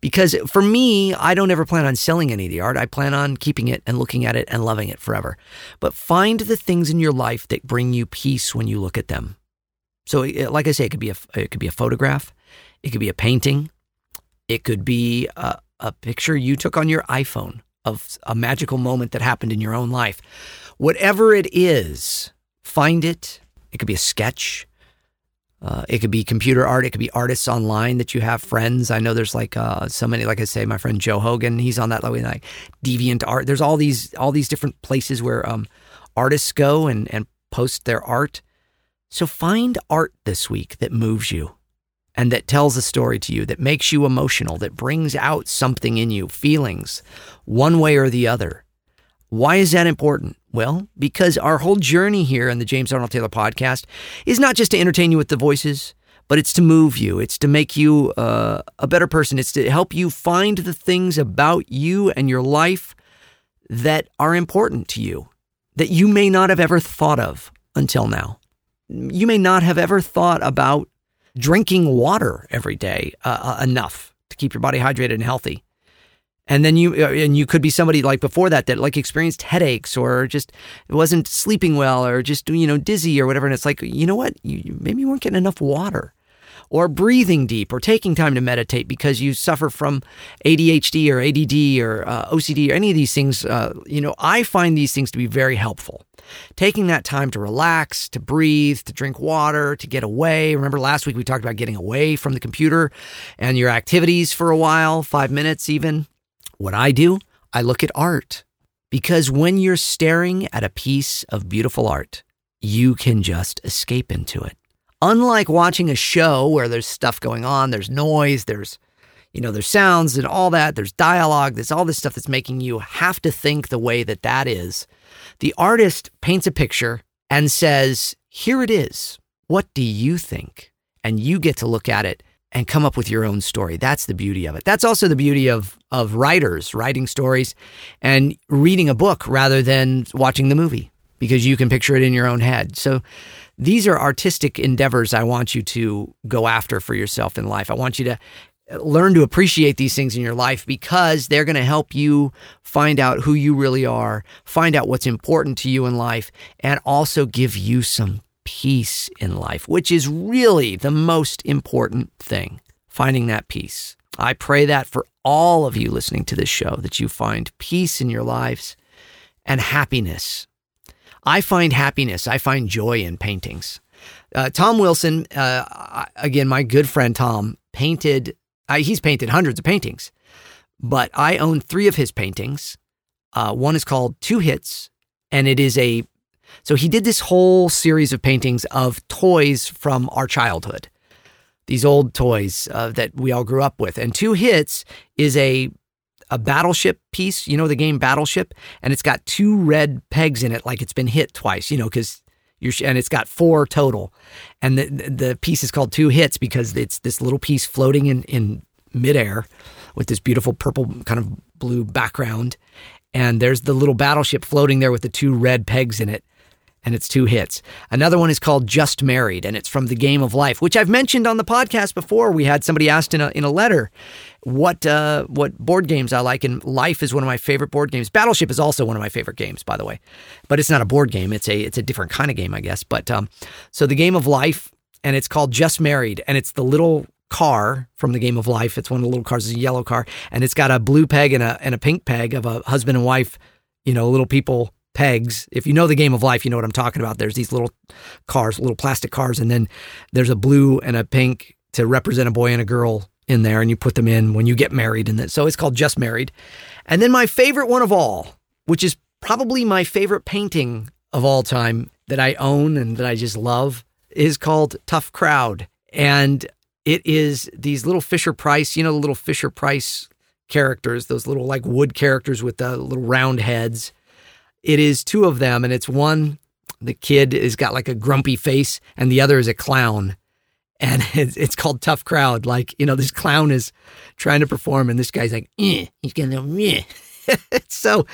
Because for me, I don't ever plan on selling any of the art. I plan on keeping it and looking at it and loving it forever. But find the things in your life that bring you peace when you look at them. So, like I say, it could be a it could be a photograph, it could be a painting, it could be a, a picture you took on your iPhone of a magical moment that happened in your own life. Whatever it is, find it. It could be a sketch. Uh, it could be computer art. It could be artists online that you have friends. I know there's like uh, so many. Like I say, my friend Joe Hogan, he's on that. Like Deviant Art. There's all these all these different places where um, artists go and and post their art. So find art this week that moves you, and that tells a story to you, that makes you emotional, that brings out something in you, feelings, one way or the other. Why is that important? Well, because our whole journey here in the James Arnold Taylor podcast is not just to entertain you with the voices, but it's to move you. It's to make you uh, a better person. It's to help you find the things about you and your life that are important to you that you may not have ever thought of until now. You may not have ever thought about drinking water every day uh, uh enough to keep your body hydrated and healthy. And then you uh, and you could be somebody like before that that like experienced headaches or just wasn't sleeping well or just you know dizzy or whatever. And it's like you know what? You, maybe you weren't getting enough water or breathing deep or taking time to meditate because you suffer from ADHD or ADD or uh, OCD or any of these things uh, you know I find these things to be very helpful taking that time to relax to breathe to drink water to get away remember last week we talked about getting away from the computer and your activities for a while 5 minutes even what I do, I look at art. Because when you're staring at a piece of beautiful art, you can just escape into it. Unlike watching a show where there's stuff going on, there's noise, there's you know, there's sounds and all that, there's dialogue, there's all this stuff that's making you have to think the way that that is. The artist paints a picture and says, "Here it is. What do you think?" And you get to look at it and come up with your own story. That's the beauty of it. That's also the beauty of of writers writing stories and reading a book rather than watching the movie because you can picture it in your own head. So these are artistic endeavors I want you to go after for yourself in life. I want you to learn to appreciate these things in your life because they're going to help you find out who you really are, find out what's important to you in life, and also give you some peace in life, which is really the most important thing, finding that peace. I pray that for all of you listening to this show, that you find peace in your lives and happiness. I find happiness, I find joy in paintings. Uh, Tom Wilson, uh, again, my good friend Tom, painted, uh, he's painted hundreds of paintings, but I own three of his paintings. Uh, one is called Two Hits, and it is a so he did this whole series of paintings of toys from our childhood, these old toys uh, that we all grew up with. And Two Hits is a a battleship piece, you know, the game Battleship, and it's got two red pegs in it, like it's been hit twice, you know, because you're, and it's got four total. And the, the piece is called Two Hits because it's this little piece floating in, in midair with this beautiful purple kind of blue background. And there's the little battleship floating there with the two red pegs in it and it's two hits. Another one is called Just Married, and it's from the Game of Life, which I've mentioned on the podcast before. We had somebody asked in a in a letter what uh, what board games I like, and Life is one of my favorite board games. Battleship is also one of my favorite games, by the way, but it's not a board game. It's a it's a different kind of game, I guess. But um, so the Game of Life, and it's called Just Married, and it's the little car from the game of life. It's one of the little cars, it's a yellow car, and it's got a blue peg and a and a pink peg of a husband and wife, you know, little people pegs. If you know the game of life, you know what I'm talking about. There's these little cars, little plastic cars, and then there's a blue and a pink to represent a boy and a girl in there, and you put them in when you get married. And so it's called Just Married. And then my favorite one of all, which is probably my favorite painting of all time that I own and that I just love, is called Tough Crowd. And it is these little Fisher Price, you know, the little Fisher Price characters, those little like wood characters with the little round heads. It is two of them, and it's one, the kid has got like a grumpy face, and the other is a clown. And it's, called Tough Crowd. Like, you know, this clown is trying to perform, and this guy's like, eh, he's going to, eh. so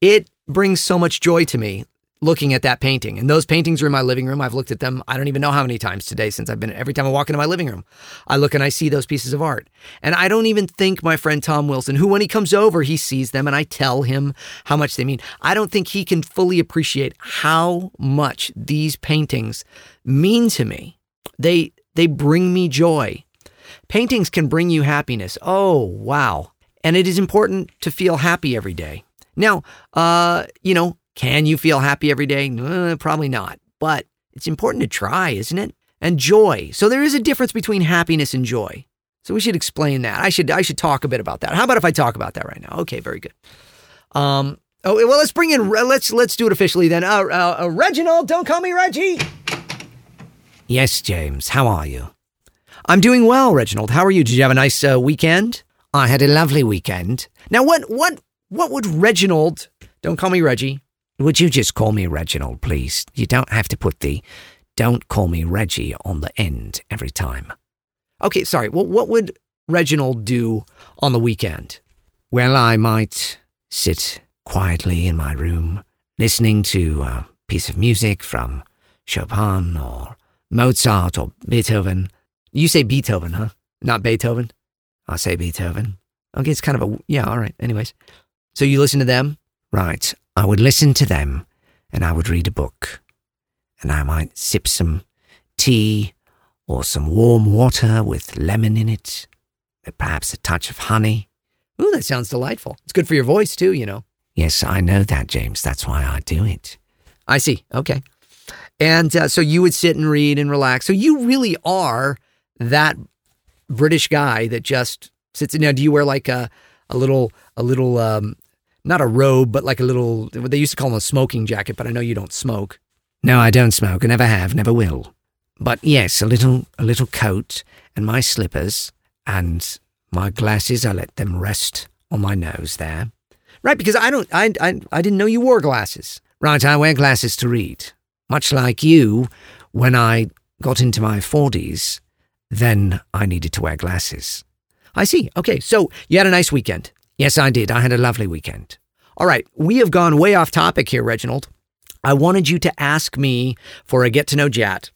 it brings so much joy to me looking at that painting. And those paintings are in my living room. I've looked at them, I don't even know how many times today since I've been, every time I walk into my living room, I look and I see those pieces of art. And I don't even think my friend Tom Wilson, who when he comes over, he sees them and I tell him how much they mean. I don't think he can fully appreciate how much these paintings mean to me. They, they bring me joy. Paintings can bring you happiness. Oh, wow. And it is important to feel happy every day. Now, uh, you know, can you feel happy every day? Uh, probably not. But it's important to try, isn't it? And joy. So there is a difference between happiness and joy. So we should explain that. I should I should talk a bit about that. How about if I talk about that right now? Okay, very good. Um, oh well, let's bring in let's let's do it officially then. Uh, uh, uh, Reginald, don't call me Reggie. Yes, James. How are you? I'm doing well, Reginald. How are you? Did you have a nice uh, weekend? I had a lovely weekend. Now, what what what would Reginald? Don't call me Reggie. Would you just call me Reginald, please? You don't have to put the don't call me Reggie on the end every time. Okay, sorry. Well, what would Reginald do on the weekend? Well, I might sit quietly in my room, listening to a piece of music from Chopin or Mozart or Beethoven. You say Beethoven, huh? Not Beethoven? I say Beethoven. Okay, it's kind of a, yeah, all right. Anyways. So you listen to them? Right. I would listen to them and I would read a book. And I might sip some tea or some warm water with lemon in it, perhaps a touch of honey. Ooh, that sounds delightful. It's good for your voice, too, you know. Yes, I know that, James. That's why I do it. I see. Okay. And uh, so you would sit and read and relax. So you really are that British guy that just sits. Now, do you wear like a a little a little um, not a robe, but like a little, they used to call them a smoking jacket, but I know you don't smoke. No, I don't smoke. I never have, never will. But yes, a little, a little coat and my slippers and my glasses. I let them rest on my nose there. Right, because I don't, I, I, I didn't know you wore glasses. Right, I wear glasses to read. Much like you, when I got into my 40s, then I needed to wear glasses. I see. Okay, so you had a nice weekend. Yes, I did. I had a lovely weekend. All right, we have gone way off topic here, Reginald. I wanted you to ask me for a get to know Jat.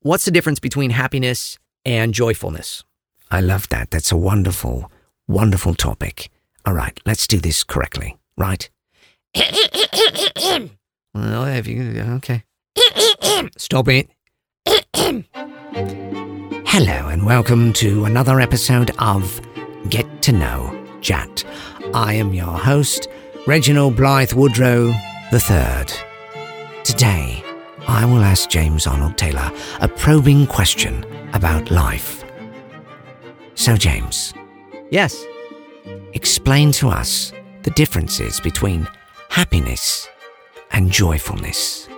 What's the difference between happiness and joyfulness? I love that. That's a wonderful, wonderful topic. All right, let's do this correctly, right? well, if you, okay. Stop it. Hello, and welcome to another episode of Get to Know Jat. I am your host, Reginald Blythe Woodrow III. Today, I will ask James Arnold Taylor a probing question about life. So, James. Yes. Explain to us the differences between happiness and joyfulness.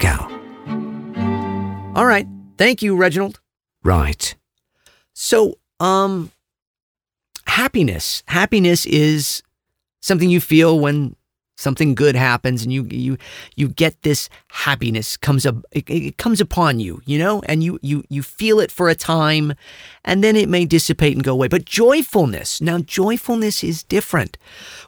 Go. All right. Thank you, Reginald. Right. So, um, happiness. Happiness is something you feel when something good happens and you you you get this happiness comes up it, it, comes upon you you know and you you you feel it for a time and then it may dissipate and go away. But joyfulness now joyfulness is different.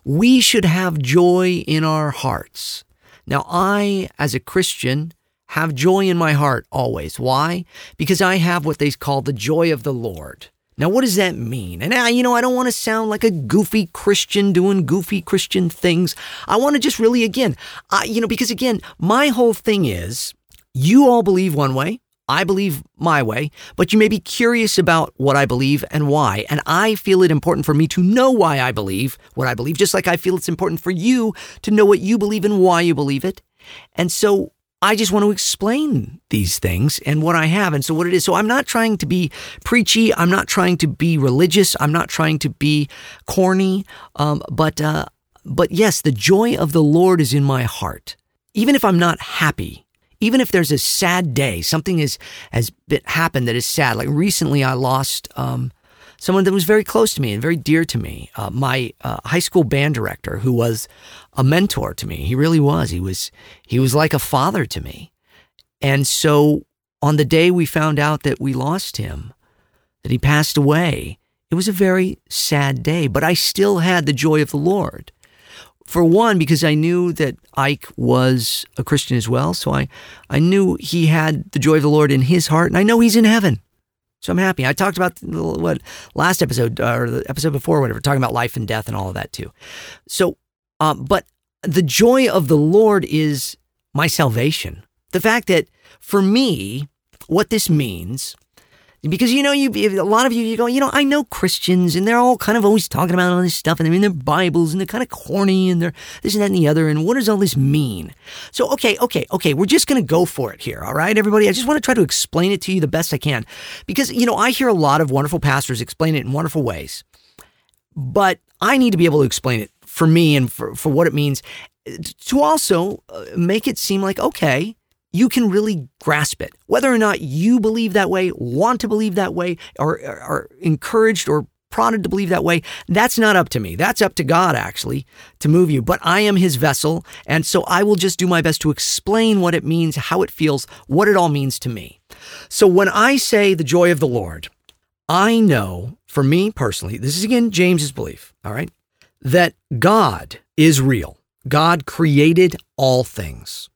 We should have joy in our hearts. Now i as a christian have joy in my heart always. Why? Because i have what they call the joy of the lord now, what does that mean? And, uh, you know, I don't want to sound like a goofy Christian doing goofy Christian things. I want to just really, again, I, you know, because again, my whole thing is you all believe one way, I believe my way, but you may be curious about what I believe and why. And I feel it important for me to know why I believe what I believe, just like I feel it's important for you to know what you believe and why you believe it. And so I just want to explain these things and what I have and so what it is. So I'm not trying to be preachy. I'm not trying to be religious. I'm not trying to be corny. Um, but uh, but yes, the joy of the Lord is in my heart. Even if I'm not happy, even if there's a sad day, something has has been, happened that is sad. Like recently, I lost um, someone that was very close to me and very dear to me. Uh, my uh, high school band director, who was a mentor to me. He really was. He was he was like a father to me. And so, on the day we found out that we lost him, that he passed away, it was a very sad day. But I still had the joy of the Lord for one, because I knew that Ike was a Christian as well. So I, I knew he had the joy of the Lord in his heart, and I know he's in heaven. So I'm happy. I talked about what last episode or the episode before, whatever, talking about life and death and all of that too. So, um, but the joy of the Lord is my salvation. The fact that for me, what this means because you know you a lot of you you go you know I know Christians and they're all kind of always talking about all this stuff and they're in their Bibles and they're kind of corny and they're this and that and the other and what does all this mean? So okay okay okay we're just gonna go for it here all right everybody I just want to try to explain it to you the best I can because you know I hear a lot of wonderful pastors explain it in wonderful ways, but I need to be able to explain it for me and for for what it means to also uh, make it seem like okay you can really grasp it. Whether or not you believe that way, want to believe that way, or are encouraged or prodded to believe that way, that's not up to me. That's up to God, actually, to move you. But I am his vessel. And so I will just do my best to explain what it means, how it feels, what it all means to me. So when I say the joy of the Lord, I know for me personally, this is again James's belief, all right, that God is real. God created all things.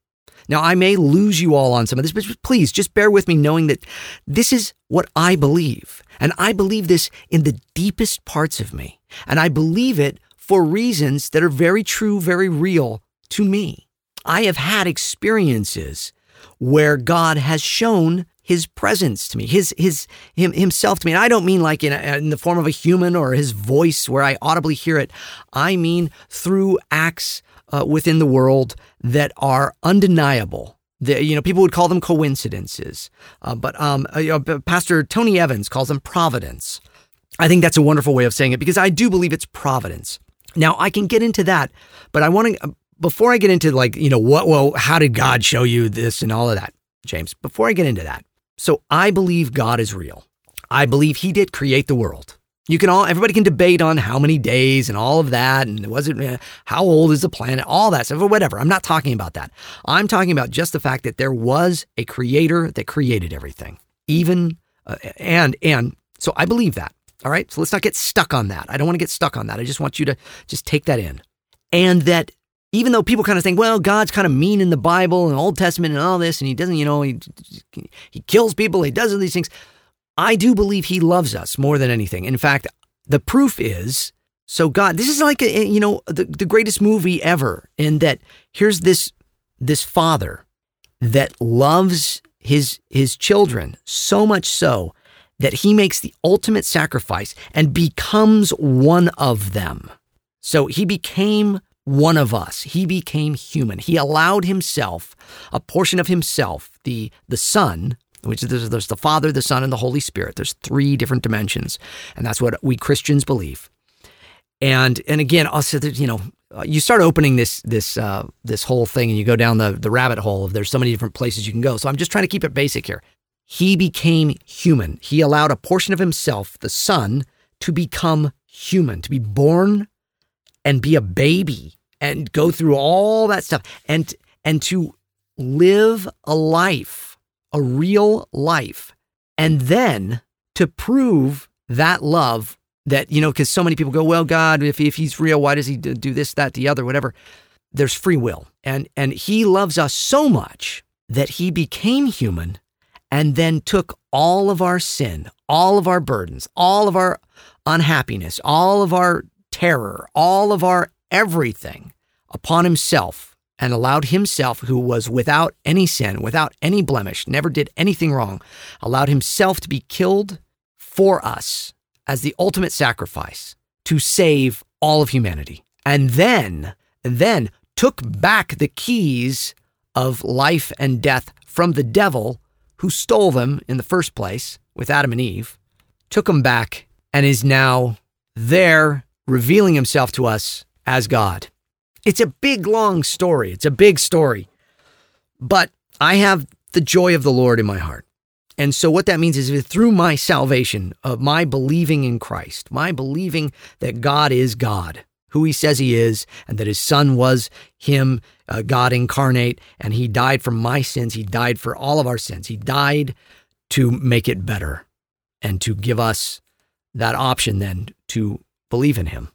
Now, I may lose you all on some of this, but please just bear with me knowing that this is what I believe. And I believe this in the deepest parts of me. And I believe it for reasons that are very true, very real to me. I have had experiences where God has shown his presence to me, his his him himself to me. And I don't mean like in, a, in the form of a human or his voice where I audibly hear it. I mean through acts uh, within the world that are undeniable. The, you know, people would call them coincidences, uh, but um, uh, Pastor Tony Evans calls them providence. I think that's a wonderful way of saying it because I do believe it's providence. Now I can get into that, but I want to before I get into like you know what well how did God show you this and all of that, James. Before I get into that, so I believe God is real. I believe He did create the world. You can all, everybody can debate on how many days and all of that, and it was it, uh, how old is the planet, all that stuff, or whatever. I'm not talking about that. I'm talking about just the fact that there was a creator that created everything, even, uh, and, and, so I believe that. All right. So let's not get stuck on that. I don't want to get stuck on that. I just want you to just take that in. And that even though people kind of think, well, God's kind of mean in the Bible and Old Testament and all this, and he doesn't, you know, he, he kills people, he does all these things. I do believe he loves us more than anything. In fact, the proof is so God, this is like a, you know the, the greatest movie ever in that here's this this father that loves his his children so much so that he makes the ultimate sacrifice and becomes one of them. So he became one of us. He became human. He allowed himself, a portion of himself, the the son, which there's the Father, the Son, and the Holy Spirit. There's three different dimensions, and that's what we Christians believe. And and again, also you know, uh, you start opening this this uh, this whole thing, and you go down the the rabbit hole of there's so many different places you can go. So I'm just trying to keep it basic here. He became human. He allowed a portion of himself, the Son, to become human, to be born and be a baby and go through all that stuff and and to live a life a real life. And then to prove that love that, you know, because so many people go, well, God, if, if he's real, why does he do this, that, the other, whatever? There's free will. And, and he loves us so much that he became human and then took all of our sin, all of our burdens, all of our unhappiness, all of our terror, all of our everything upon himself and allowed himself, who was without any sin, without any blemish, never did anything wrong, allowed himself to be killed for us as the ultimate sacrifice to save all of humanity. And then, then took back the keys of life and death from the devil who stole them in the first place with Adam and Eve, took them back and is now there revealing himself to us as God. It's a big, long story. It's a big story. But I have the joy of the Lord in my heart. And so, what that means is through my salvation, of my believing in Christ, my believing that God is God, who he says he is, and that his son was him, uh, God incarnate, and he died for my sins. He died for all of our sins. He died to make it better and to give us that option then to believe in him.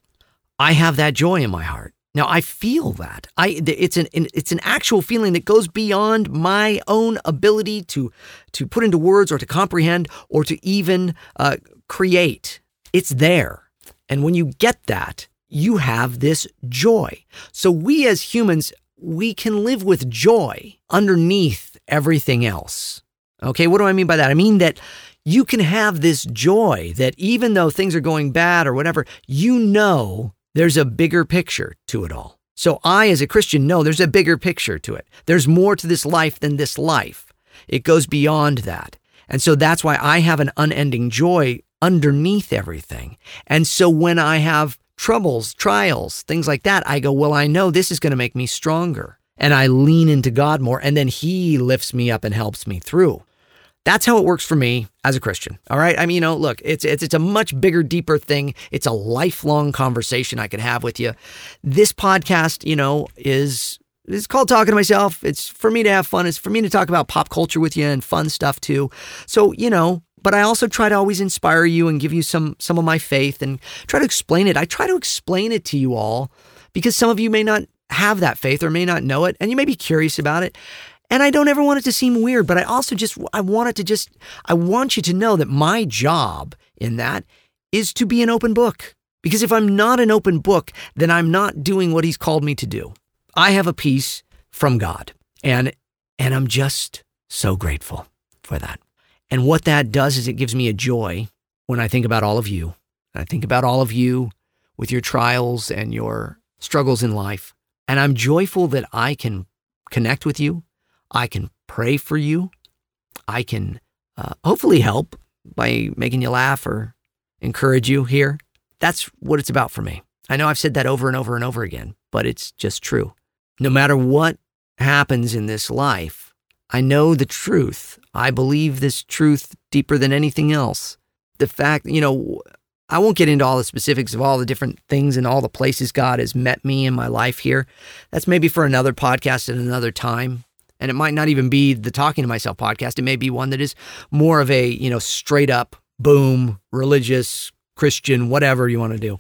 I have that joy in my heart. Now I feel that. I it's an it's an actual feeling that goes beyond my own ability to to put into words or to comprehend or to even uh, create. It's there, and when you get that, you have this joy. So we as humans, we can live with joy underneath everything else. Okay, what do I mean by that? I mean that you can have this joy that even though things are going bad or whatever, you know there's a bigger picture to it all. So I, as a Christian, know there's a bigger picture to it. There's more to this life than this life. It goes beyond that. And so that's why I have an unending joy underneath everything. And so when I have troubles, trials, things like that, I go, well, I know this is going to make me stronger. And I lean into God more. And then He lifts me up and helps me through. That's how it works for me as a Christian. All right. I mean, you know, look, it's it's it's a much bigger, deeper thing. It's a lifelong conversation I could have with you. This podcast, you know, is it's called talking to myself. It's for me to have fun. It's for me to talk about pop culture with you and fun stuff too. So, you know, but I also try to always inspire you and give you some some of my faith and try to explain it. I try to explain it to you all because some of you may not have that faith or may not know it and you may be curious about it. And I don't ever want it to seem weird, but I also just I want it to just I want you to know that my job in that is to be an open book. Because if I'm not an open book, then I'm not doing what he's called me to do. I have a peace from God. And and I'm just so grateful for that. And what that does is it gives me a joy when I think about all of you. I think about all of you with your trials and your struggles in life. And I'm joyful that I can connect with you I can pray for you. I can uh, hopefully help by making you laugh or encourage you here. That's what it's about for me. I know I've said that over and over and over again, but it's just true. No matter what happens in this life, I know the truth. I believe this truth deeper than anything else. The fact, you know, I won't get into all the specifics of all the different things and all the places God has met me in my life here. That's maybe for another podcast at another time. And it might not even be the Talking to Myself podcast. It may be one that is more of a, you know, straight up, boom, religious, Christian, whatever you want to do,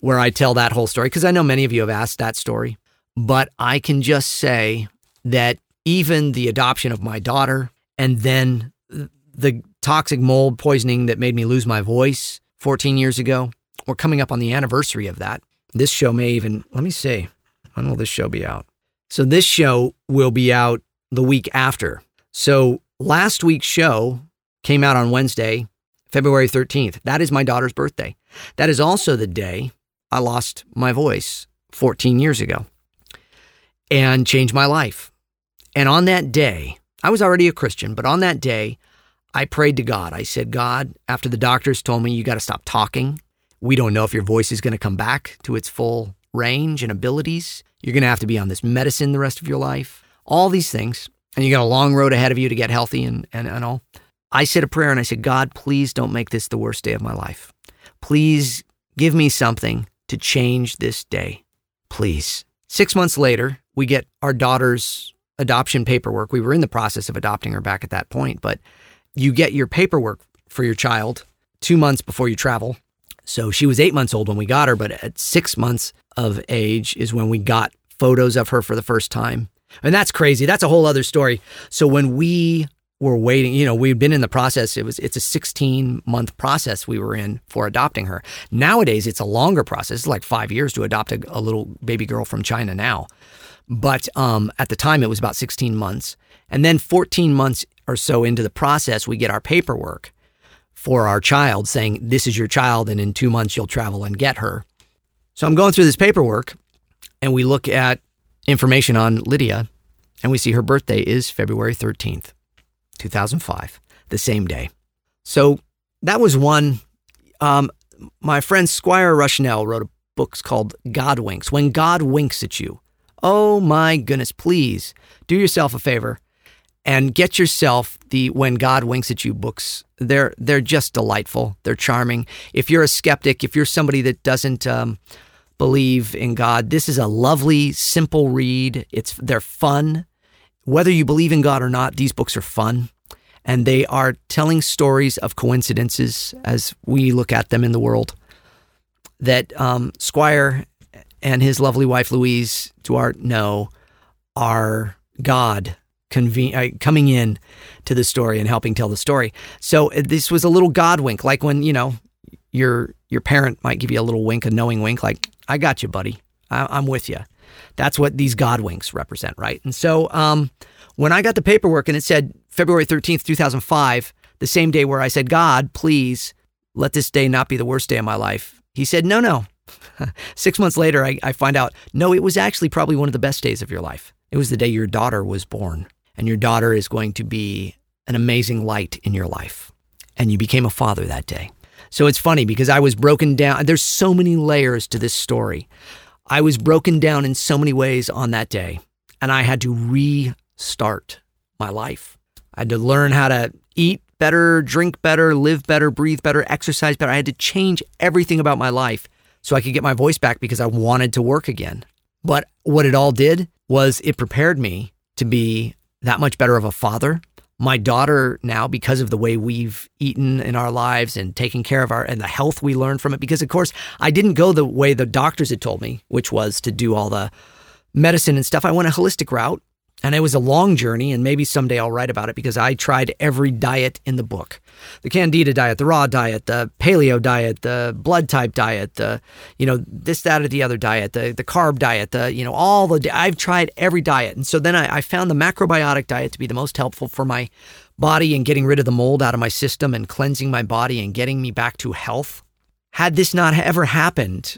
where I tell that whole story. Because I know many of you have asked that story. But I can just say that even the adoption of my daughter and then the toxic mold poisoning that made me lose my voice 14 years ago, we're coming up on the anniversary of that. This show may even, let me see, when will this show be out? So this show will be out the week after. So last week's show came out on Wednesday, February 13th. That is my daughter's birthday. That is also the day I lost my voice 14 years ago and changed my life. And on that day, I was already a Christian, but on that day, I prayed to God. I said, God, after the doctors told me you got to stop talking, we don't know if your voice is going to come back to its full range and abilities. You're going to have to be on this medicine the rest of your life, all these things. And you got a long road ahead of you to get healthy and, and, and all. I said a prayer and I said, God, please don't make this the worst day of my life. Please give me something to change this day. Please. Six months later, we get our daughter's adoption paperwork. We were in the process of adopting her back at that point, but you get your paperwork for your child two months before you travel. So she was eight months old when we got her, but at six months, of age is when we got photos of her for the first time. And that's crazy. That's a whole other story. So when we were waiting, you know, we'd been in the process. It was it's a 16 month process we were in for adopting her. Nowadays it's a longer process. It's like 5 years to adopt a, a little baby girl from China now. But um, at the time, it was about 16 months. And then 14 months or so into the process, we get our paperwork for our child saying, This is your child, and in two months, you'll travel and get her. So I'm going through this paperwork, and we look at information on Lydia, and we see her birthday is February 13th, 2005, the same day. So that was one. Um, my friend Squire Rushnell wrote a book called God Winks. When God winks at you, oh my goodness, please do yourself a favor and get yourself the When God Winks at You books. They're they're just delightful. They're charming. If you're a skeptic, if you're somebody that doesn't um, believe in God, this is a lovely, simple read. It's they're fun. Whether you believe in God or not, these books are fun and they are telling stories of coincidences as we look at them in the world. That um, Squire and his lovely wife Louise DuArt know are God conven- uh, coming in to the story and helping tell the story. So uh, this was a little God wink, like when you know your your parent might give you a little wink, a knowing wink, like "I got you, buddy. I- I'm with you." That's what these God winks represent, right? And so um, when I got the paperwork and it said February 13th, 2005, the same day where I said, God, please let this day not be the worst day of my life, he said, no, no. Six months later, I, I find out, no, it was actually probably one of the best days of your life. It was the day your daughter was born, and your daughter is going to be an amazing light in your life. And you became a father that day. So it's funny because I was broken down. There's so many layers to this story. I was broken down in so many ways on that day, and I had to restart my life. I had to learn how to eat better, drink better, live better, breathe better, exercise better. I had to change everything about my life so I could get my voice back because I wanted to work again. But what it all did was it prepared me to be that much better of a father. My daughter now, because of the way we've eaten in our lives and taken care of our and the health we learned from it, because of course I didn't go the way the doctors had told me, which was to do all the medicine and stuff. I went a holistic route and it was a long journey, and maybe someday I'll write about it because I tried every diet in the book the Candida diet, the raw diet, the paleo diet, the blood type diet, the, you know, this, that, or the other diet, the, the carb diet, the, you know, all the, I've tried every diet. And so then I, I found the macrobiotic diet to be the most helpful for my body and getting rid of the mold out of my system and cleansing my body and getting me back to health. Had this not ever happened,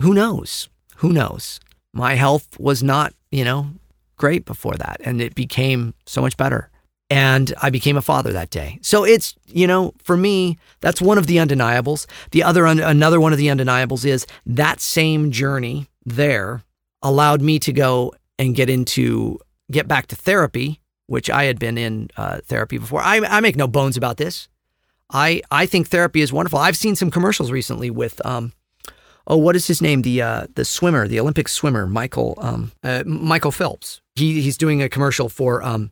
who knows? Who knows? My health was not, you know, great before that, and it became so much better. And I became a father that day. So it's, you know, for me, that's one of the undeniables. The other, another one of the undeniables is that same journey there allowed me to go and get into, get back to therapy, which I had been in uh, therapy before. I, I make no bones about this. I, I think therapy is wonderful. I've seen some commercials recently with, um, oh, what is his name? The uh, the swimmer, the Olympic swimmer, Michael um, uh, Michael Phelps. He he's doing a commercial for um,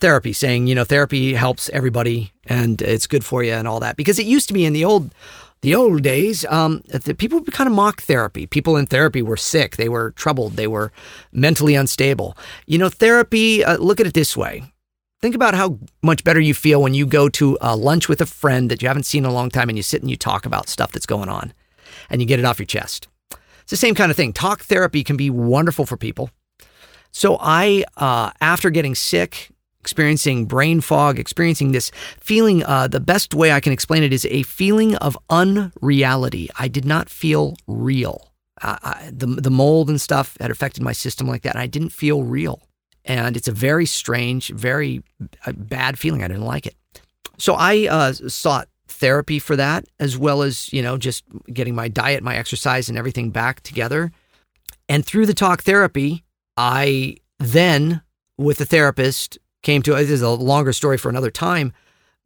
therapy, saying you know therapy helps everybody and it's good for you and all that. Because it used to be in the old the old days, um, the people would kind of mock therapy. People in therapy were sick, they were troubled, they were mentally unstable. You know, therapy. Uh, look at it this way. Think about how much better you feel when you go to lunch with a friend that you haven't seen in a long time and you sit and you talk about stuff that's going on and you get it off your chest. It's the same kind of thing. Talk therapy can be wonderful for people. So I, uh, after getting sick, experiencing brain fog, experiencing this feeling, uh, the best way I can explain it is a feeling of unreality. I did not feel real. I, the the mold and stuff had affected my system like that, and I didn't feel real. And it's a very strange, very uh, bad feeling. I didn't like it. So I uh, sought therapy for that, as well as, you know, just getting my diet, my exercise, and everything back together. And through the talk therapy, I then, with the therapist, came to this is a longer story for another time,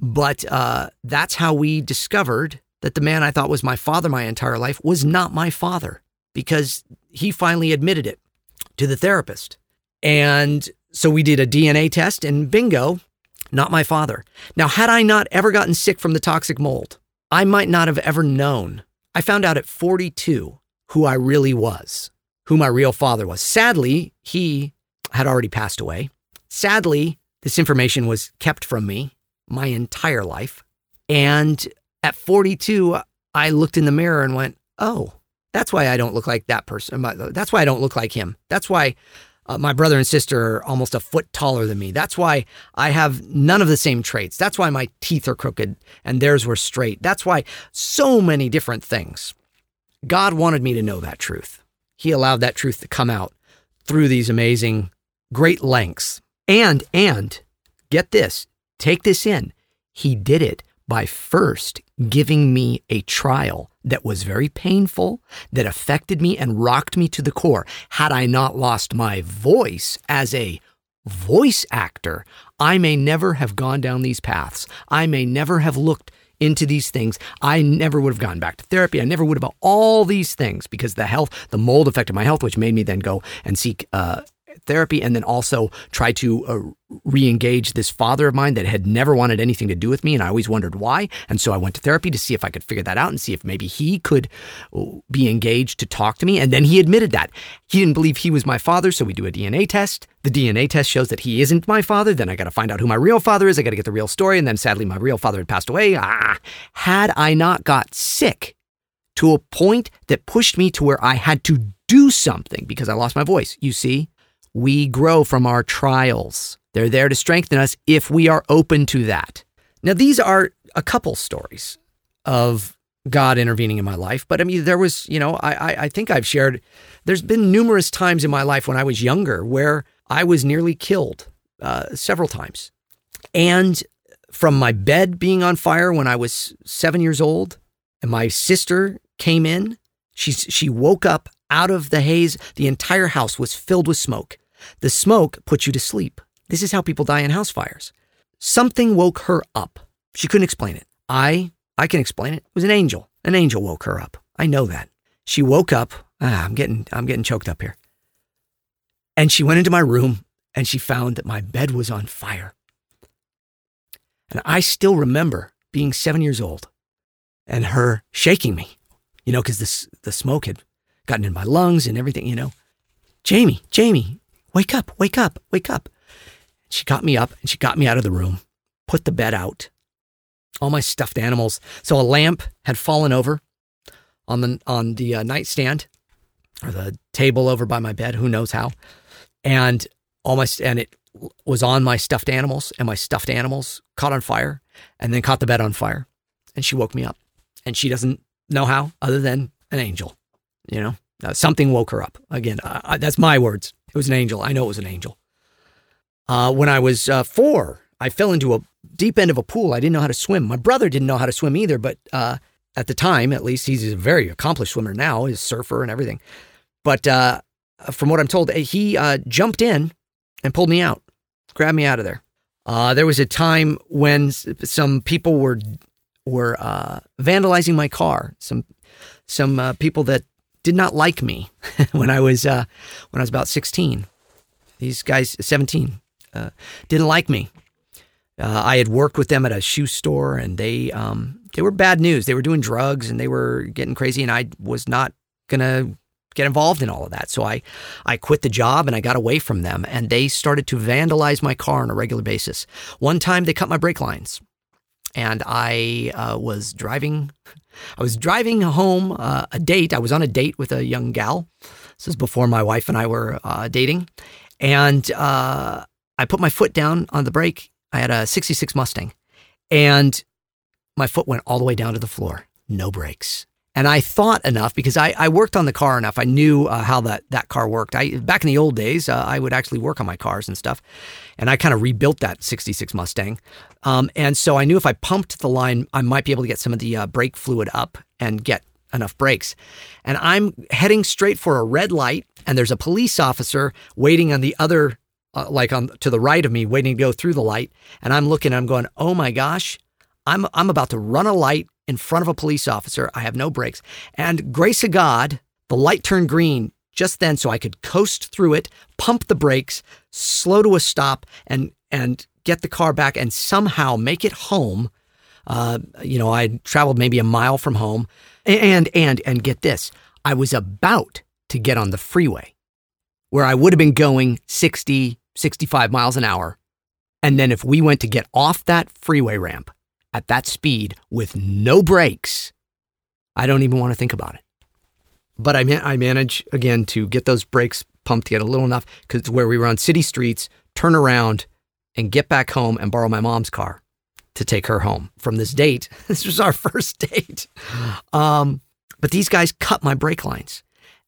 but uh, that's how we discovered that the man I thought was my father my entire life was not my father because he finally admitted it to the therapist. And so we did a DNA test, and bingo, not my father. Now, had I not ever gotten sick from the toxic mold, I might not have ever known. I found out at 42 who I really was, who my real father was. Sadly, he had already passed away. Sadly, this information was kept from me my entire life. And at 42, I looked in the mirror and went, oh, that's why I don't look like that person. That's why I don't look like him. That's why Uh, my brother and sister are almost a foot taller than me. That's why I have none of the same traits. That's why my teeth are crooked and theirs were straight. That's why so many different things. God wanted me to know that truth. He allowed that truth to come out through these amazing, great lengths. And, and, get this, take this in. He did it by first giving me a trial that was very painful, that affected me and rocked me to the core. Had I not lost my voice as a voice actor, I may never have gone down these paths. I may never have looked into these things. I never would have gone back to therapy. I never would have all these things because the health, the mold affected my health, which made me then go and seek uh, therapy and then also try to uh, re-engage this father of mine that had never wanted anything to do with me and I always wondered why. And so I went to therapy to see if I could figure that out and see if maybe he could uh, be engaged to talk to me. And then he admitted that. He didn't believe he was my father so we do a DNA test. The DNA test shows that he isn't my father. Then I got to find out who my real father is. I got to get the real story. And then sadly my real father had passed away. Ah had I not got sick to a point that pushed me to where I had to do something because I lost my voice. You see we grow from our trials. They're there to strengthen us if we are open to that. Now, these are a couple stories of God intervening in my life, but I mean, there was, you know, I, I think I've shared, there's been numerous times in my life when I was younger where I was nearly killed uh, several times. And from my bed being on fire when I was seven years old, and my sister came in, she, she woke up out of the haze. The entire house was filled with smoke. The smoke puts you to sleep. This is how people die in house fires. Something woke her up. She couldn't explain it. I I can explain it. It was an angel. An angel woke her up. I know that. She woke up. Ah, I'm getting I'm getting choked up here. And she went into my room and she found that my bed was on fire. And I still remember being 7 years old and her shaking me. You know, cuz the the smoke had gotten in my lungs and everything, you know. Jamie, Jamie, Wake up, wake up, wake up. She got me up and she got me out of the room, put the bed out, all my stuffed animals. So a lamp had fallen over on the on the uh, nightstand or the table over by my bed, who knows how. And all my and it was on my stuffed animals and my stuffed animals caught on fire and then caught the bed on fire. And she woke me up. And she doesn't know how other than an angel, you know. Uh, something woke her up. Again, uh, that's my words. It was an angel. I know it was an angel. Uh, when I was uh, four, I fell into a deep end of a pool. I didn't know how to swim. My brother didn't know how to swim either, but uh, at the time, at least, he's a very accomplished swimmer now. He's a surfer and everything. But uh, from what I'm told, he uh, jumped in and pulled me out, grabbed me out of there. Uh, there was a time when some people were were vandalizing my car. Some some people that did not like me when I was uh, when I was about 16. These guys, 17, uh, didn't like me. Uh, I had worked with them at a shoe store, and they um, they were bad news. They were doing drugs, and they were getting crazy, and I was not gonna get involved in all of that. So I I quit the job and I got away from them, and they started to vandalize my car on a regular basis. One time, they cut my brake lines, and I uh, was driving I was driving home uh, a date. I was on a date with a young gal. This is before my wife and I were uh, dating. And uh, I put my foot down on the brake. I had a 66 Mustang. And my foot went all the way down to the floor. No brakes. And I thought enough because I, I worked on the car enough. I knew uh, how that, that car worked. I back in the old days, uh, I would actually work on my cars and stuff, and I kind of rebuilt that '66 Mustang. Um, and so I knew if I pumped the line, I might be able to get some of the uh, brake fluid up and get enough brakes. And I'm heading straight for a red light, and there's a police officer waiting on the other, uh, like on to the right of me, waiting to go through the light. And I'm looking, I'm going, oh my gosh, I'm I'm about to run a light in front of a police officer. I have no brakes. And grace of God, the light turned green just then so I could coast through it, pump the brakes, slow to a stop, and and get the car back and somehow make it home. Uh, you know, I traveled maybe a mile from home, and and and get this, I was about to get on the freeway, where I would have been going 60, 65 miles an hour, and then if we went to get off that freeway ramp, at that speed with no brakes, I don't even want to think about it. But I, man- I manage again to get those brakes pumped get a little enough because where we were on city streets, turn around and get back home and borrow my mom's car to take her home from this date. This was our first date. Um, but these guys cut my brake lines.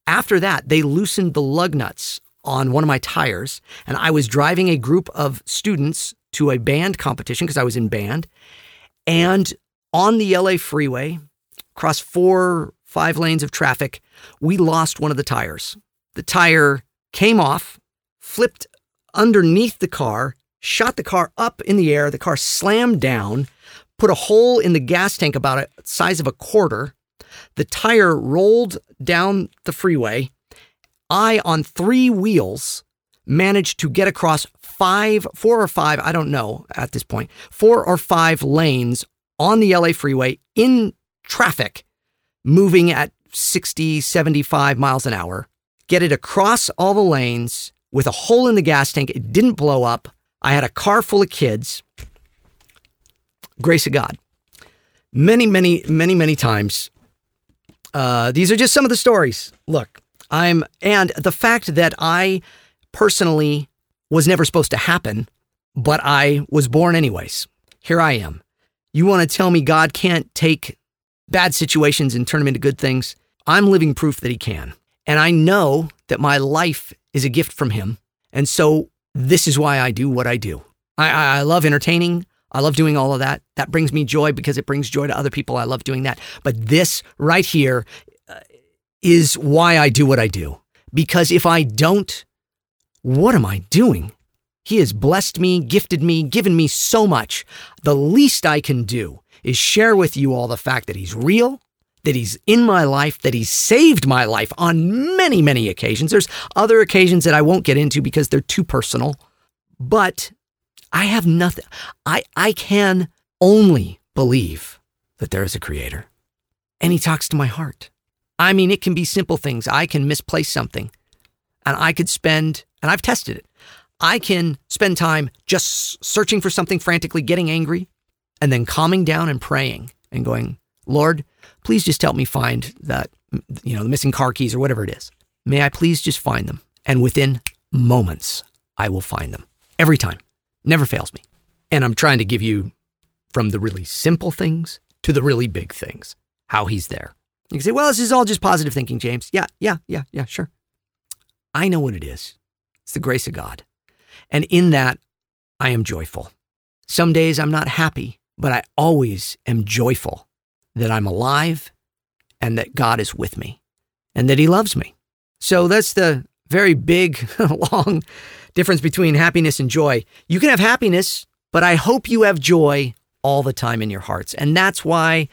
After that, they loosened the lug nuts on one of my tires, and I was driving a group of students to a band competition because I was in band. And on the LA freeway, across four, five lanes of traffic, we lost one of the tires. The tire came off, flipped underneath the car, shot the car up in the air. The car slammed down, put a hole in the gas tank about a size of a quarter. The tire rolled down the freeway. I, on three wheels, managed to get across five, four or five, I don't know at this point, four or five lanes on the LA freeway in traffic, moving at 60, 75 miles an hour, get it across all the lanes with a hole in the gas tank. It didn't blow up. I had a car full of kids. Grace of God. Many, many, many, many times. Uh, these are just some of the stories. Look, I'm, and the fact that I personally was never supposed to happen, but I was born anyways. Here I am. You want to tell me God can't take bad situations and turn them into good things? I'm living proof that He can. And I know that my life is a gift from Him. And so this is why I do what I do. I, I, love entertaining. I love doing all of that. That brings me joy because it brings joy to other people. I love doing that. But this right here uh, is why I do what I do. Because if I don't, what am I doing? He has blessed me, gifted me, given me so much. The least I can do is share with you all the fact that He's real, that He's in my life, that He's saved my life on many, many occasions. There's other occasions that I won't get into because they're too personal. But I have nothing. I, I can only believe that there is a creator. And He talks to my heart. I mean, it can be simple things. I can misplace something and I could spend, and I've tested it, I can spend time just searching for something frantically, getting angry, and then calming down and praying and going, Lord, please just help me find that, you know, the missing car keys or whatever it is. May I please just find them? And within moments, I will find them every time. Never fails me. And I'm trying to give you from the really simple things to the really big things, how he's there. You can say, well, this is all just positive thinking, James. Yeah, yeah, yeah, yeah, sure. I know what it is. It's the grace of God. And in that, I am joyful. Some days I'm not happy, but I always am joyful that I'm alive and that God is with me and that He loves me. So that's the very big, long difference between happiness and joy. You can have happiness, but I hope you have joy all the time in your hearts. And that's why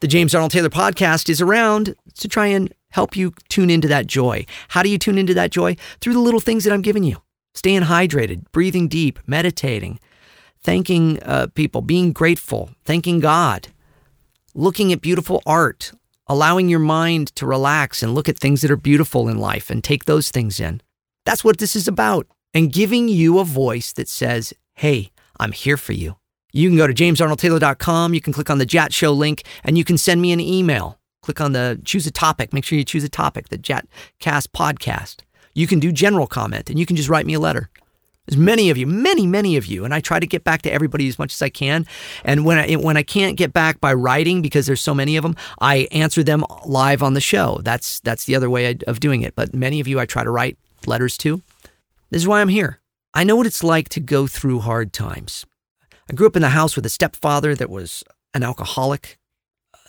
the James Arnold Taylor podcast is around to try and help you tune into that joy. How do you tune into that joy? Through the little things that I'm giving you staying hydrated, breathing deep, meditating, thanking uh, people, being grateful, thanking God, looking at beautiful art, allowing your mind to relax and look at things that are beautiful in life and take those things in. That's what this is about. And giving you a voice that says, hey, I'm here for you. You can go to jamesarnoldtaylor.com. You can click on the Jat Show link and you can send me an email. Click on the choose a topic. Make sure you choose a topic, the Jatcast podcast. You can do general comment and you can just write me a letter. There's many of you, many, many of you, and I try to get back to everybody as much as I can. And when I when I can't get back by writing because there's so many of them, I answer them live on the show. That's that's the other way of doing it. But many of you, I try to write letters to. This is why I'm here. I know what it's like to go through hard times. I grew up in the house with a stepfather that was an alcoholic,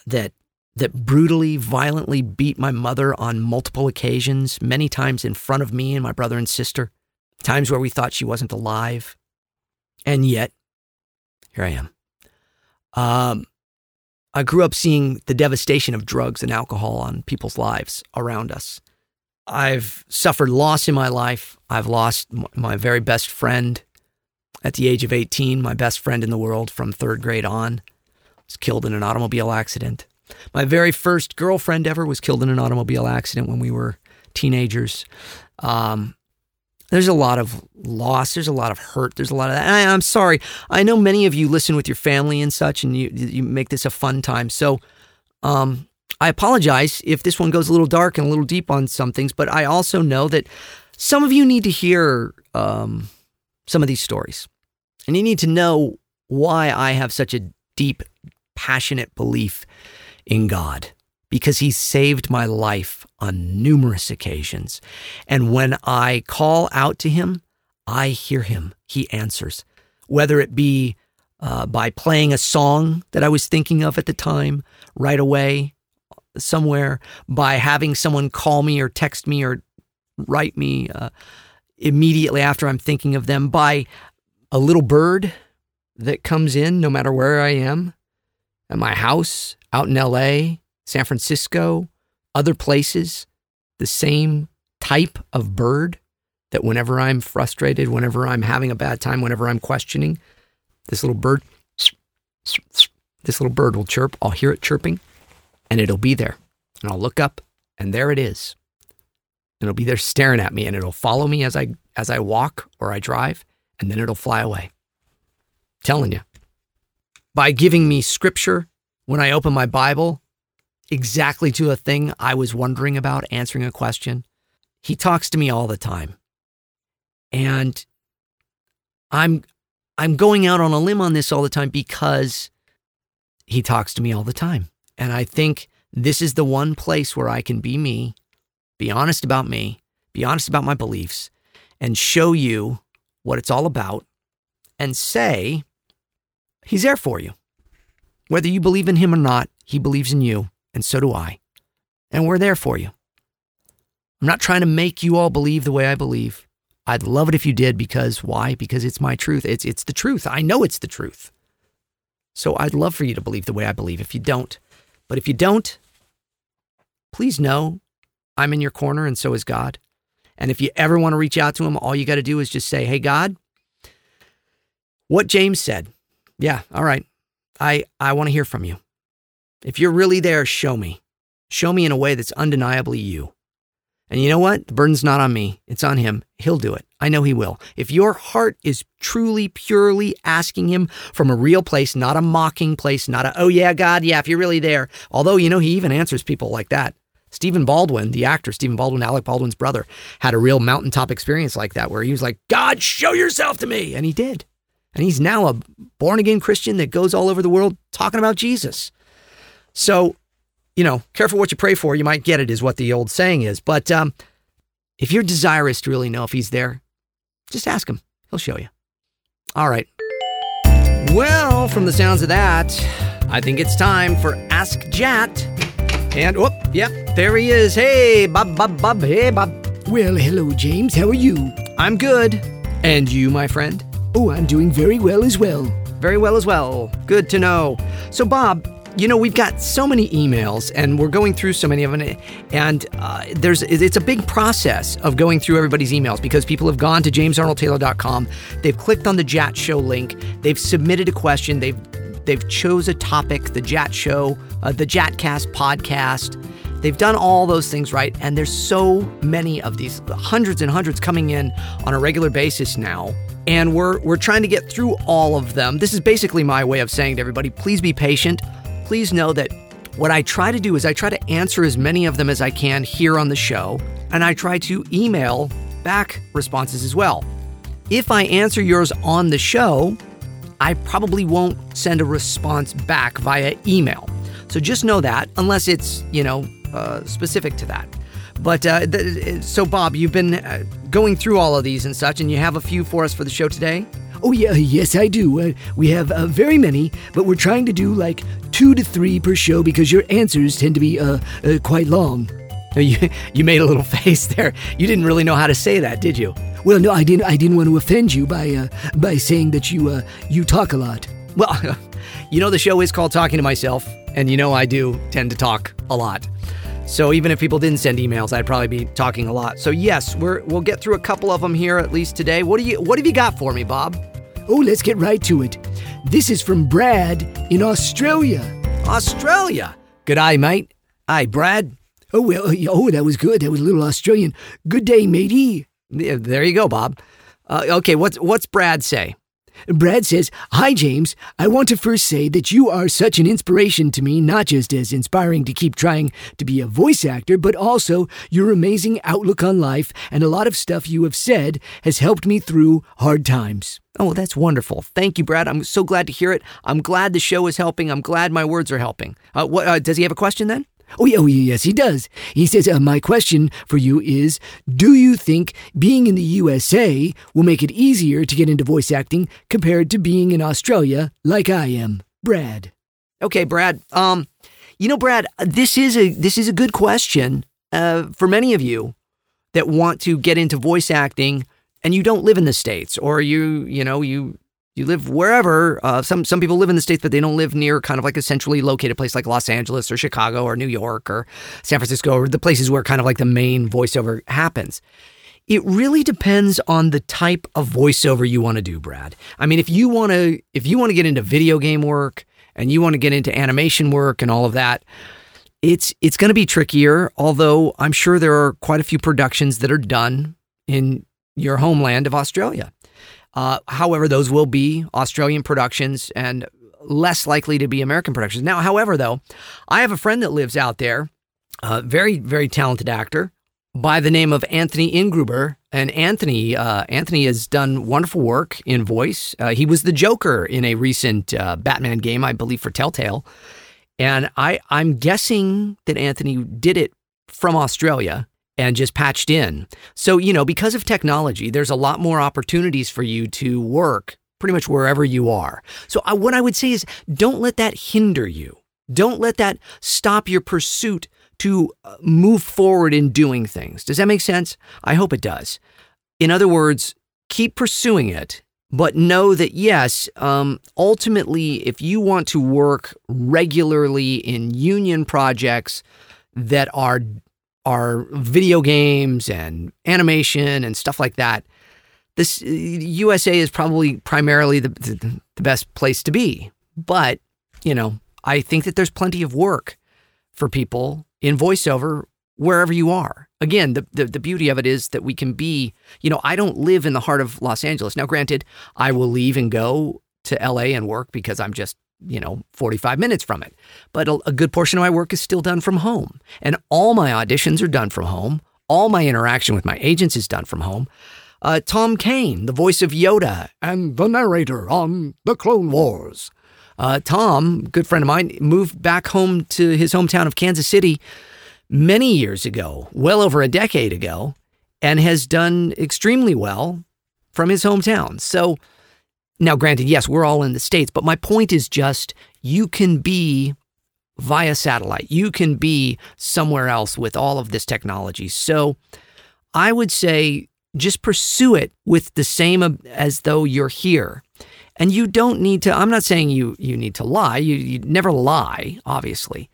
that that brutally, violently beat my mother on multiple occasions, many times in front of me and my brother and sister, times where we thought she wasn't alive. And yet, here I am. Um, I grew up seeing the devastation of drugs and alcohol on people's lives around us. I've suffered loss in my life. I've lost my very best friend at the age of 18, my best friend in the world from third grade on, was killed in an automobile accident. My very first girlfriend ever was killed in an automobile accident when we were teenagers. Um, there's a lot of loss. There's a lot of hurt. There's a lot of that. I, am sorry. I know many of you listen with your family and such, and you you make this a fun time. So, um, I apologize if this one goes a little dark and a little deep on some things, but I also know that Some of you need to hear um, some of these stories, and you need to know why I have such a deep, passionate belief in God because He saved my life on numerous occasions. And when I call out to Him, I hear Him. He answers, whether it be uh, by playing a song that I was thinking of at the time right away somewhere, by having someone call me or text me or write me uh, immediately after I'm thinking of them, by a little bird that comes in no matter where I am at my house, out in LA, San Francisco, other places, the same type of bird that whenever I'm frustrated, whenever I'm having a bad time, whenever I'm questioning, this little bird, this little bird will chirp. I'll hear it chirping and it'll be there. And I'll look up and there it is. And it'll be there staring at me and it'll follow me as I as I walk or I drive and then it'll fly away. telling you. By giving me scripture when I open my Bible exactly to a thing I was wondering about, answering a question. He talks to me all the time. And I'm I'm going out on a limb on this all the time because he talks to me all the time. And I think this is the one place where I can be me, be honest about me, be honest about my beliefs, and show you what it's all about and say, He's there for you. Whether you believe in Him or not, He believes in you, and so do I. And we're there for you. I'm not trying to make you all believe the way I believe. I'd love it if you did because why? Because it's my truth. It's it's the truth. I know it's the truth. So I'd love for you to believe the way I believe if you don't. But if you don't, please know I'm in your corner and so is God. And if you ever want to reach out to him, all you got to do is just say, "Hey God, what James said. Yeah, all right. I I want to hear from you. If you're really there, show me. Show me in a way that's undeniably you. And you know what? The burden's not on me, it's on him. He'll do it. I know he will. If your heart is truly, purely asking him from a real place, not a mocking place, not a, oh yeah, God, yeah, if you're really there. Although, you know, he even answers people like that. Stephen Baldwin, the actor, Stephen Baldwin, Alec Baldwin's brother, had a real mountaintop experience like that where he was like, God, show yourself to me. And he did. And he's now a born again Christian that goes all over the world talking about Jesus. So, you know, careful what you pray for. You might get it, is what the old saying is. But um, if you're desirous to really know if he's there, just ask him. He'll show you. All right. Well, from the sounds of that, I think it's time for Ask Jat. And, whoop, yep, there he is. Hey, Bob, Bob, Bob. Hey, Bob. Well, hello, James. How are you? I'm good. And you, my friend? Oh, I'm doing very well as well. Very well as well. Good to know. So, Bob, you know we've got so many emails and we're going through so many of them and uh, there's it's a big process of going through everybody's emails because people have gone to jamesarnoldtaylor.com they've clicked on the jat show link they've submitted a question they've they've chose a topic the jat show uh, the jatcast podcast they've done all those things right and there's so many of these hundreds and hundreds coming in on a regular basis now and we're we're trying to get through all of them this is basically my way of saying to everybody please be patient please know that what I try to do is I try to answer as many of them as I can here on the show, and I try to email back responses as well. If I answer yours on the show, I probably won't send a response back via email. So just know that, unless it's, you know, uh, specific to that. But uh, th- so, Bob, you've been uh, going through all of these and such, and you have a few for us for the show today? Oh, yeah, yes, I do. Uh, we have uh, very many, but we're trying to do like two to three per show because your answers tend to be uh, uh, quite long. You, you made a little face there. You didn't really know how to say that, did you? Well, no, I didn't. I didn't want to offend you by uh, by saying that you uh, you talk a lot. Well, you know the show is called Talking to Myself, and you know I do tend to talk a lot. So even if people didn't send emails, I'd probably be talking a lot. So yes, we're we'll get through a couple of them here at least today. What do you what have you got for me, Bob? Oh, let's get right to it. This is from Brad in Australia. Australia. Good eye, mate. Hi, Brad. Oh well, oh that was good. That was a little Australian. Good day, matey. There you go, Bob. Uh, okay, what's what's Brad say? Brad says, Hi, James. I want to first say that you are such an inspiration to me, not just as inspiring to keep trying to be a voice actor, but also your amazing outlook on life and a lot of stuff you have said has helped me through hard times. Oh, that's wonderful. Thank you, Brad. I'm so glad to hear it. I'm glad the show is helping. I'm glad my words are helping. Uh, what, uh, does he have a question then? Oh, yeah, oh, yes, he does. He says, uh, My question for you is Do you think being in the USA will make it easier to get into voice acting compared to being in Australia like I am? Brad. Okay, Brad. Um, you know, Brad, this is a this is a good question uh, for many of you that want to get into voice acting and you don't live in the states or you you know you you live wherever. Uh, some some people live in the states, but they don't live near kind of like a centrally located place like Los Angeles or Chicago or New York or San Francisco or the places where kind of like the main voiceover happens. It really depends on the type of voiceover you want to do, Brad. I mean, if you want to if you want to get into video game work and you want to get into animation work and all of that, it's it's going to be trickier. Although I'm sure there are quite a few productions that are done in your homeland of Australia. Uh, however, those will be Australian productions and less likely to be American productions. Now, however, though, I have a friend that lives out there, a very, very talented actor by the name of Anthony Ingruber. And Anthony, uh, Anthony has done wonderful work in voice. Uh, he was the Joker in a recent uh, Batman game, I believe, for Telltale. And I, I'm guessing that Anthony did it from Australia and just patched in. So, you know, because of technology, there's a lot more opportunities for you to work pretty much wherever you are. So, I, what I would say is don't let that hinder you. Don't let that stop your pursuit to uh, move forward in doing things. Does that make sense? I hope it does. In other words, keep pursuing it, but know that yes, um, ultimately, if you want to work regularly in union projects that are are video games and animation and stuff like that, this uh, USA is probably primarily the, the, the best place to be. But, you know, I think that there's plenty of work for people in voiceover wherever you are. Again, the, the, the beauty of it is that we can be, you know, I don't live in the heart of Los Angeles. Now, granted, I will leave and go to LA and work because I'm just you know, 45 minutes from it. But a, a, good portion of my work is still done from home. And all my auditions are done from home. All my interaction with my agents is done from home. Uh, Tom Kane, the voice of Yoda and the narrator on The Clone Wars. Uh, Tom, good friend of mine, moved back home to his hometown of Kansas City many years ago, well over a decade ago, and has done extremely well from his hometown. So, now, granted, yes, we're all in the States, but my point is just you can be via satellite, you can be somewhere else with all of this technology. So I would say just pursue it with the same as though you're here. And you don't need to, I'm not saying you, you need to lie. You, you never lie, obviously.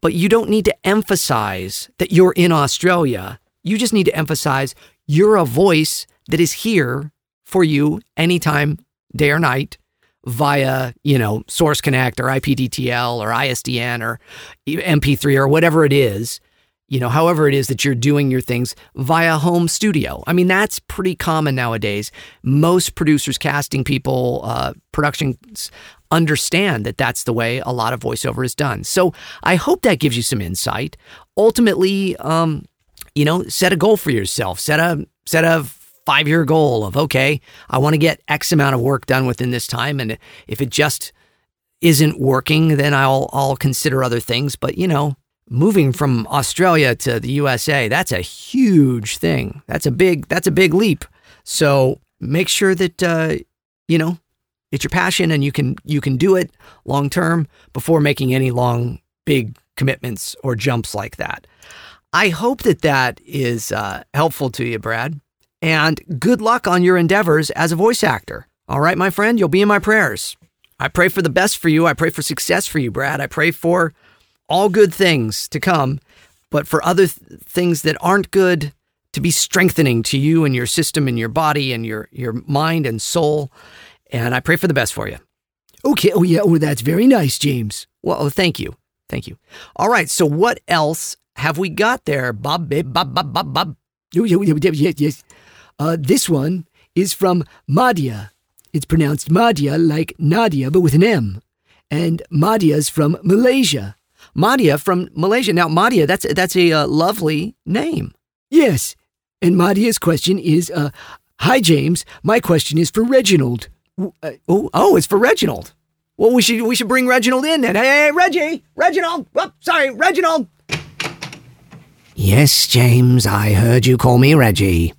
But you don't need to emphasize that you're in Australia. You just need to emphasize you're a voice that is here for you anytime day or night via, you know, Source Connect or IPDTL or ISDN or MP3 or whatever it is, you know, however it is that you're doing your things via home studio. I mean, that's pretty common nowadays. Most producers, casting people, uh, productions understand that that's the way a lot of voiceover is done. So I hope that gives you some insight. Ultimately, um, you know, set a goal for yourself. Set a set a five year goal of, okay, I want to get X amount of work done within this time. And if it just isn't working, then I'll, I'll consider other things. But, you know, moving from Australia to the USA, that's a huge thing. That's a big, that's a big leap. So make sure that, uh, you know, it's your passion and you can, you can do it long term before making any long, big commitments or jumps like that. I hope that that is uh, helpful to you, Brad and good luck on your endeavors as a voice actor. All right, my friend, you'll be in my prayers. I pray for the best for you. I pray for success for you, Brad. I pray for all good things to come, but for other th- things that aren't good to be strengthening to you and your system and your body and your, your mind and soul. And I pray for the best for you. Okay. Oh, yeah. Oh, that's very nice, James. Well, oh, thank you. Thank you. All right. So, what else have we got there, Bob? Bob, Bob, Bob, Bob. Oh, oh yes, yes. Uh, this one is from Madia. it's pronounced Madia like Nadia, but with an M. And Madia's from Malaysia. Madia from Malaysia. Now, Madia, that's that's a uh, lovely name. Yes. And Madia's question is, uh, Hi, James. My question is for Reginald. Uh, Oh, oh, it's for Reginald. Well, we should we should bring Reginald in then. Hey, hey Reggie, Reginald. Oh, sorry, Reginald. Yes, James, I heard you call me Reggie.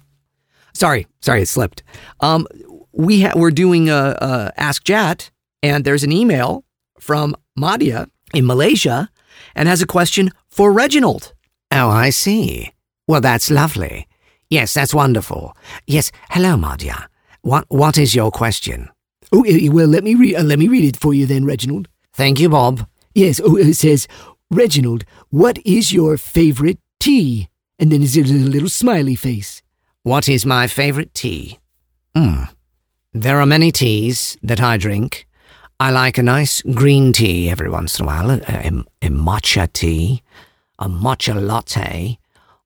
Sorry, sorry, it slipped. Um, we ha- we're doing a, a Ask Jat, and there's an email from Madia in Malaysia, and has a question for Reginald. Oh, I see. Well, that's lovely. Yes, that's wonderful. Yes, hello, Madia. What What is your question? oh, uh, well, let me read. Uh, let me read it for you then, Reginald. Thank you, Bob. Yes. Oh, it says, Reginald, what is your favorite tea? And then there's a little smiley face. What is my favorite tea? Hmm. There are many teas that I drink. I like a nice green tea every once in a while, a, a, a matcha tea, a matcha latte.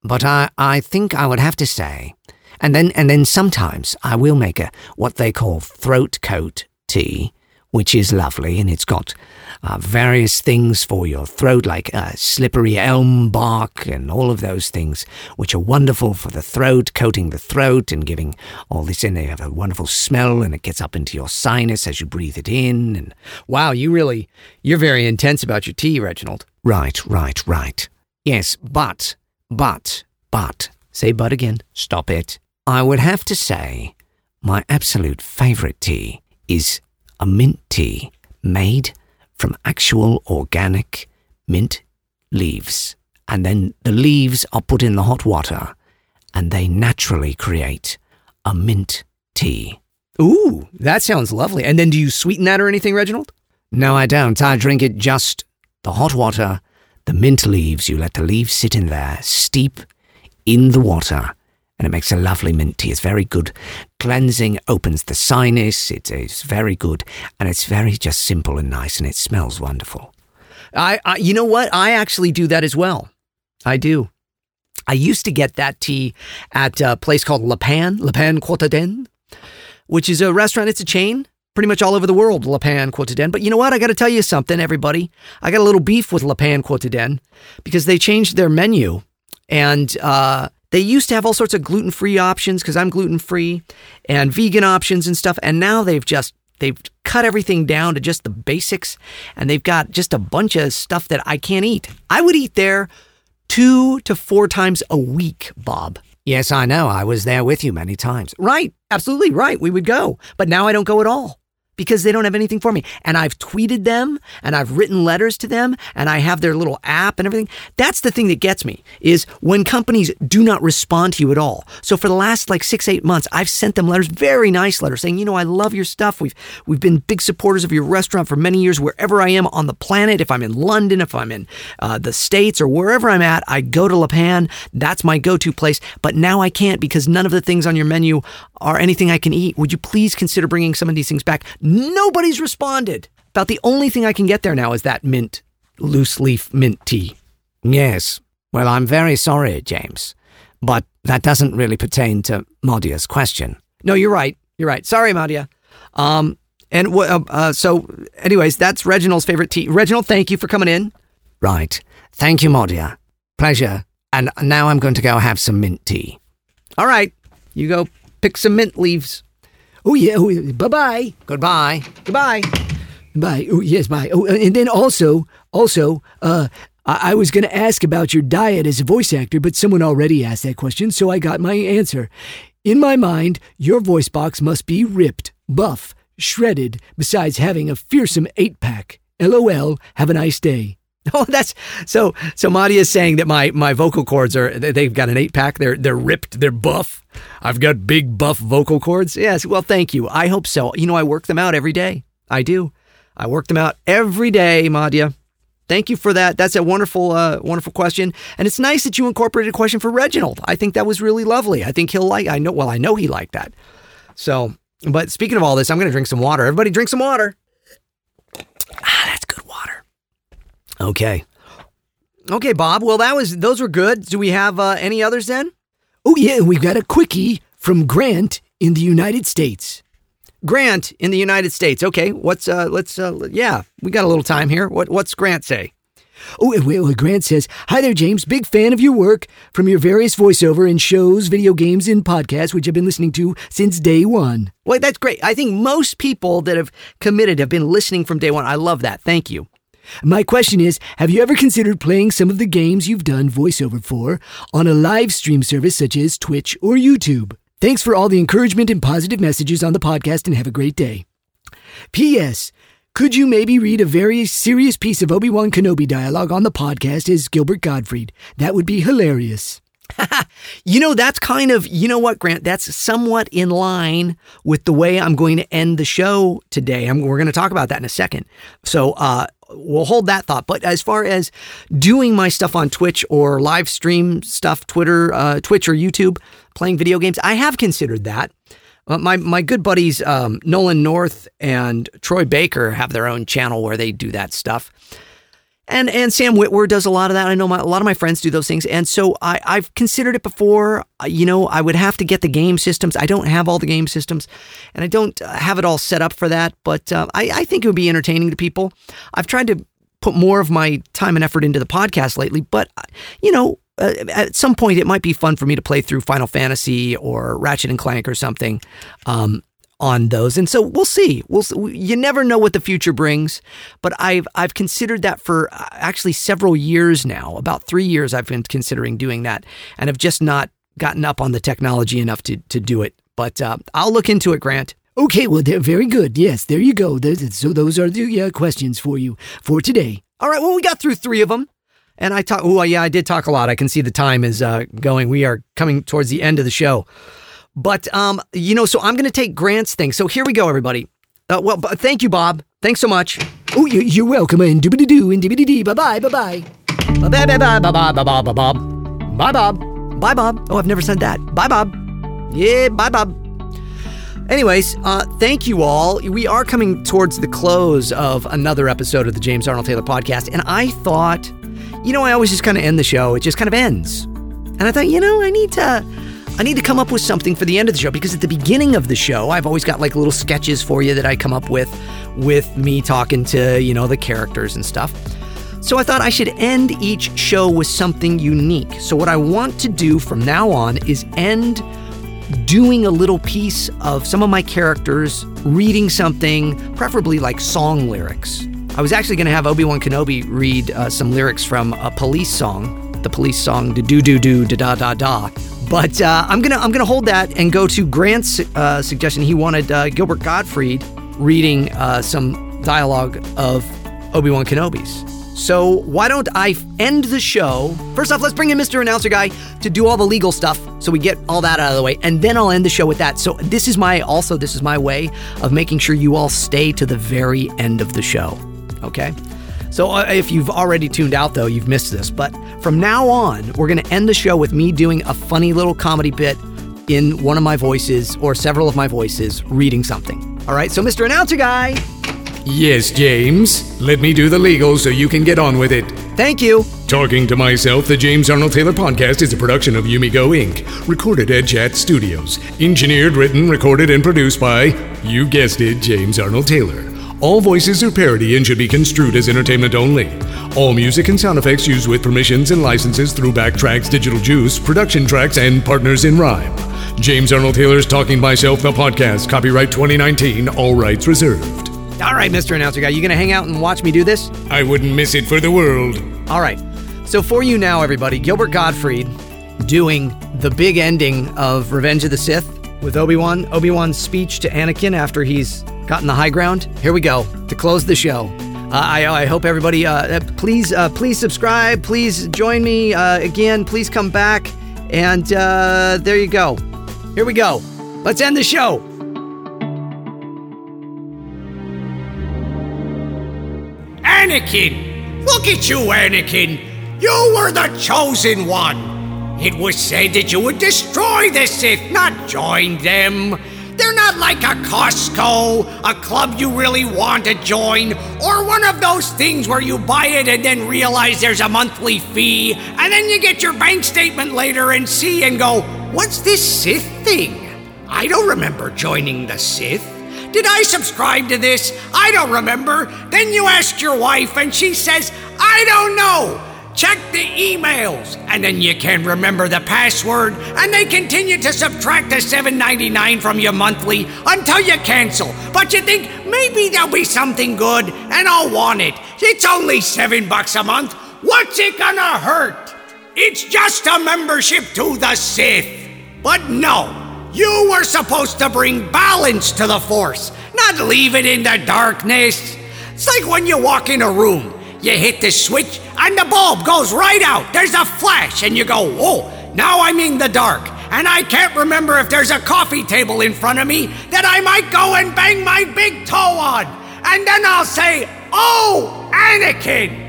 But I, I think I would have to say, and then and then sometimes I will make a what they call throat coat tea, which is lovely, and it's got uh, various things for your throat, like uh, slippery elm bark and all of those things, which are wonderful for the throat, coating the throat and giving all this in. They have a wonderful smell, and it gets up into your sinus as you breathe it in. And Wow, you really you're very intense about your tea, Reginald. right, right, right. Yes, but, but, but. Say but again. Stop it. I would have to say my absolute favourite tea is a mint tea made from actual organic mint leaves. And then the leaves are put in the hot water and they naturally create a mint tea. Ooh, that sounds lovely. And then do you sweeten that or anything, Reginald? No, I don't. I drink it just the hot water, the mint leaves. You let the leaves sit in there, steep in the water, and it makes a lovely mint tea. It's very good. Cleansing opens the sinus. It is very good, and it's very just simple and nice, and it smells wonderful. I, I you know what? I actually do that as well. I do. I used to get that tea at a place called Le Pain, Le Pain Quotidien, which is a restaurant. It's a chain pretty much all over the world, Le Pain Quotidien. But you know what? I got to tell you something, everybody. I got a little beef with Le Pain Quotidien because they changed their menu and uh, they used to have all sorts of gluten free options because I'm gluten free and vegan options and stuff. And now they've just they've cut everything down to just the basics and they've got just a bunch of stuff that I can't eat. I would eat there two to four times a week, Bob. Yes, I know. I was there with you many times. Right, absolutely right. We would go. But now I don't go at all because they don't have anything for me. And I've tweeted them and I've written letters to them and I have their little app and everything. That's the thing that gets me is when companies do not respond to you at all. So for the last like 6 8 months, I've sent them letters, very nice letters saying, "You know, I love your stuff. We've we've been big supporters of your restaurant for many years wherever I am on the planet. If I'm in London, if I'm in uh, the States or wherever I'm at, I go to La Pan. That's my go-to place. But now I can't because none of the things on your menu are anything I can eat. Would you please consider bringing some of these things back? Nobody's responded. About the only thing I can get there now is that mint, loose leaf mint tea. Yes. Well, I'm very sorry, James. But that doesn't really pertain to Modia's question. No, you're right. You're right. Sorry, Madia. Um, and wh- uh, uh, so, anyways, that's Reginald's favorite tea. Reginald, thank you for coming in. Right. Thank you, Modia. Pleasure. And now I'm going to go have some mint tea. All right, you go pick some mint leaves. Oh, yeah. Oh, bye bye. Goodbye. Goodbye. Bye. Oh, yes, bye. Oh, and then also, also, uh, I, I was going to ask about your diet as a voice actor, but someone already asked that question, so I got my answer. In my mind, your voice box must be ripped, buff, shredded, besides having a fearsome eight pack. LOL. Have a nice day. Oh, that's so. So Madia is saying that my my vocal cords are they- they've got an eight pack. They're they're ripped. They're buff. I've got big buff vocal cords. Yes. Well, thank you. I hope so. You know, I work them out every day. I do. I work them out every day, Madia. Thank you for that. That's a wonderful, uh, wonderful question, and it's nice that you incorporated a question for Reginald. I think that was really lovely. I think he'll like. I know. Well, I know he liked that. So, but speaking of all this, I'm going to drink some water. Everybody, drink some water. Ah, water. Okay. Okay, Bob. Well, that was those were good. Do we have uh, any others then? Oh, yeah, we've got a quickie from Grant in the United States. Grant in the United States. Okay, what's uh let's uh yeah, we got a little time here. What what's Grant say? Oh, well, Grant says, Hi there, James. Big fan of your work from your various voiceover and shows, video games, and podcasts, which I've been listening to since day one. Well, that's great. I think most people that have committed have been listening from day one. I love that. Thank you. My question is Have you ever considered playing some of the games you've done voiceover for on a live stream service such as Twitch or YouTube? Thanks for all the encouragement and positive messages on the podcast and have a great day. P.S. Could you maybe read a very serious piece of Obi Wan Kenobi dialogue on the podcast as Gilbert Gottfried? That would be hilarious. You know, that's kind of, you know what, Grant? That's somewhat in line with the way I'm going to end the show today. I'm, we're going to talk about that in a second. So, uh, we'll hold that thought. But as far as doing my stuff on Twitch or live stream stuff, Twitter, uh, Twitch or YouTube, playing video games, I have considered that. Uh, my my good buddies um, Nolan North and Troy Baker have their own channel where they do that stuff. And and Sam Witwer does a lot of that. I know my, a lot of my friends do those things, and so I, I've considered it before. You know, I would have to get the game systems. I don't have all the game systems, and I don't uh, have it all set up for that. But uh, I, I think it would be entertaining to people. I've tried to put more of my time and effort into the podcast lately, but uh, you know, uh, at some point it might be fun for me to play through Final Fantasy or Ratchet and Clank or something. Um, on those. And so we'll see. We'll you never know what the future brings, but I've I've considered that for uh, actually several years now. About 3 years I've been considering doing that and have just not gotten up on the technology enough to to do it. But uh, I'll look into it, Grant. Okay, well, they're very good. Yes, there you go. So those are the uh, questions for you for today. All right, well we got through 3 of them. And I talk oh yeah, I did talk a lot. I can see the time is uh, going. We are coming towards the end of the show. But um, you know, so I'm going to take Grant's thing. So here we go, everybody. Uh, well, b- thank you, Bob. Thanks so much. Oh, you, you're welcome. And doobity doo and dibbity dee. Bye bye. Bye bye. Bye bye bye bye bye bye bye bye Bob. Bye Bob. Bye Bob. Oh, I've never said that. Bye Bob. Yeah, bye Bob. Anyways, uh, thank you all. We are coming towards the close of another episode of the James Arnold Taylor podcast, and I thought, you know, I always just kind of end the show. It just kind of ends, and I thought, you know, I need to. I need to come up with something for the end of the show because at the beginning of the show, I've always got like little sketches for you that I come up with with me talking to, you know, the characters and stuff. So I thought I should end each show with something unique. So what I want to do from now on is end doing a little piece of some of my characters reading something, preferably like song lyrics. I was actually going to have Obi Wan Kenobi read uh, some lyrics from a police song, the police song "Do do do do da da da da." But uh, I'm gonna I'm gonna hold that and go to Grant's uh, suggestion. He wanted uh, Gilbert Gottfried reading uh, some dialogue of Obi Wan Kenobi's. So why don't I end the show? First off, let's bring in Mr. Announcer Guy to do all the legal stuff, so we get all that out of the way, and then I'll end the show with that. So this is my also this is my way of making sure you all stay to the very end of the show. Okay. So uh, if you've already tuned out, though, you've missed this. But from now on, we're going to end the show with me doing a funny little comedy bit in one of my voices or several of my voices reading something. All right. So, Mr. Announcer Guy, Yes, James. Let me do the legal so you can get on with it. thank you. Talking to Myself, the James Arnold Taylor podcast is a production of Yumigo Inc., recorded at Chat Studios. Engineered, written, recorded, and produced by, you guessed it, James Arnold Taylor. All voices are parody and should be construed as entertainment only. All music and sound effects used with permissions and licenses through Backtracks Digital Juice, Production Tracks, and Partners in Rhyme. James Arnold Taylor's Talking Myself, the podcast, copyright 2019, all rights reserved. All right, Mr. Announcer Guy, you to hang out and watch me do this? I wouldn't miss it for the world. All right. So for you now, everybody, Gilbert Gottfried doing the big ending of Revenge of the Sith with Obi-Wan. Obi-Wan's speech to Anakin after he's gotten the high ground. Here we go to close the show. Uh, I, I hope everybody, uh, uh, please, uh, please subscribe. Please join me uh, again. Please come back. And uh, there you go. Here we go. Let's end the show. Anakin! Look at you, Anakin! You were the chosen one! It was said that you would destroy the Sith, not join them. They're not like a Costco, a club you really want to join, or one of those things where you buy it and then realize there's a monthly fee, and then you get your bank statement later and see and go, What's this Sith thing? I don't remember joining the Sith. Did I subscribe to this? I don't remember. Then you ask your wife, and she says, I don't know. Check the emails. And then you can't remember the password, and they continue to subtract the $7.99 from your monthly until you cancel. But you think maybe there'll be something good, and I'll want it. It's only seven bucks a month. What's it gonna hurt? It's just a membership to the Sith. But no, you were supposed to bring balance to the Force, not leave it in the darkness. It's like when you walk in a room, you hit the switch and the bulb goes right out. There's a flash, and you go, whoa, now I'm in the dark. And I can't remember if there's a coffee table in front of me that I might go and bang my big toe on. And then I'll say, oh, Anakin.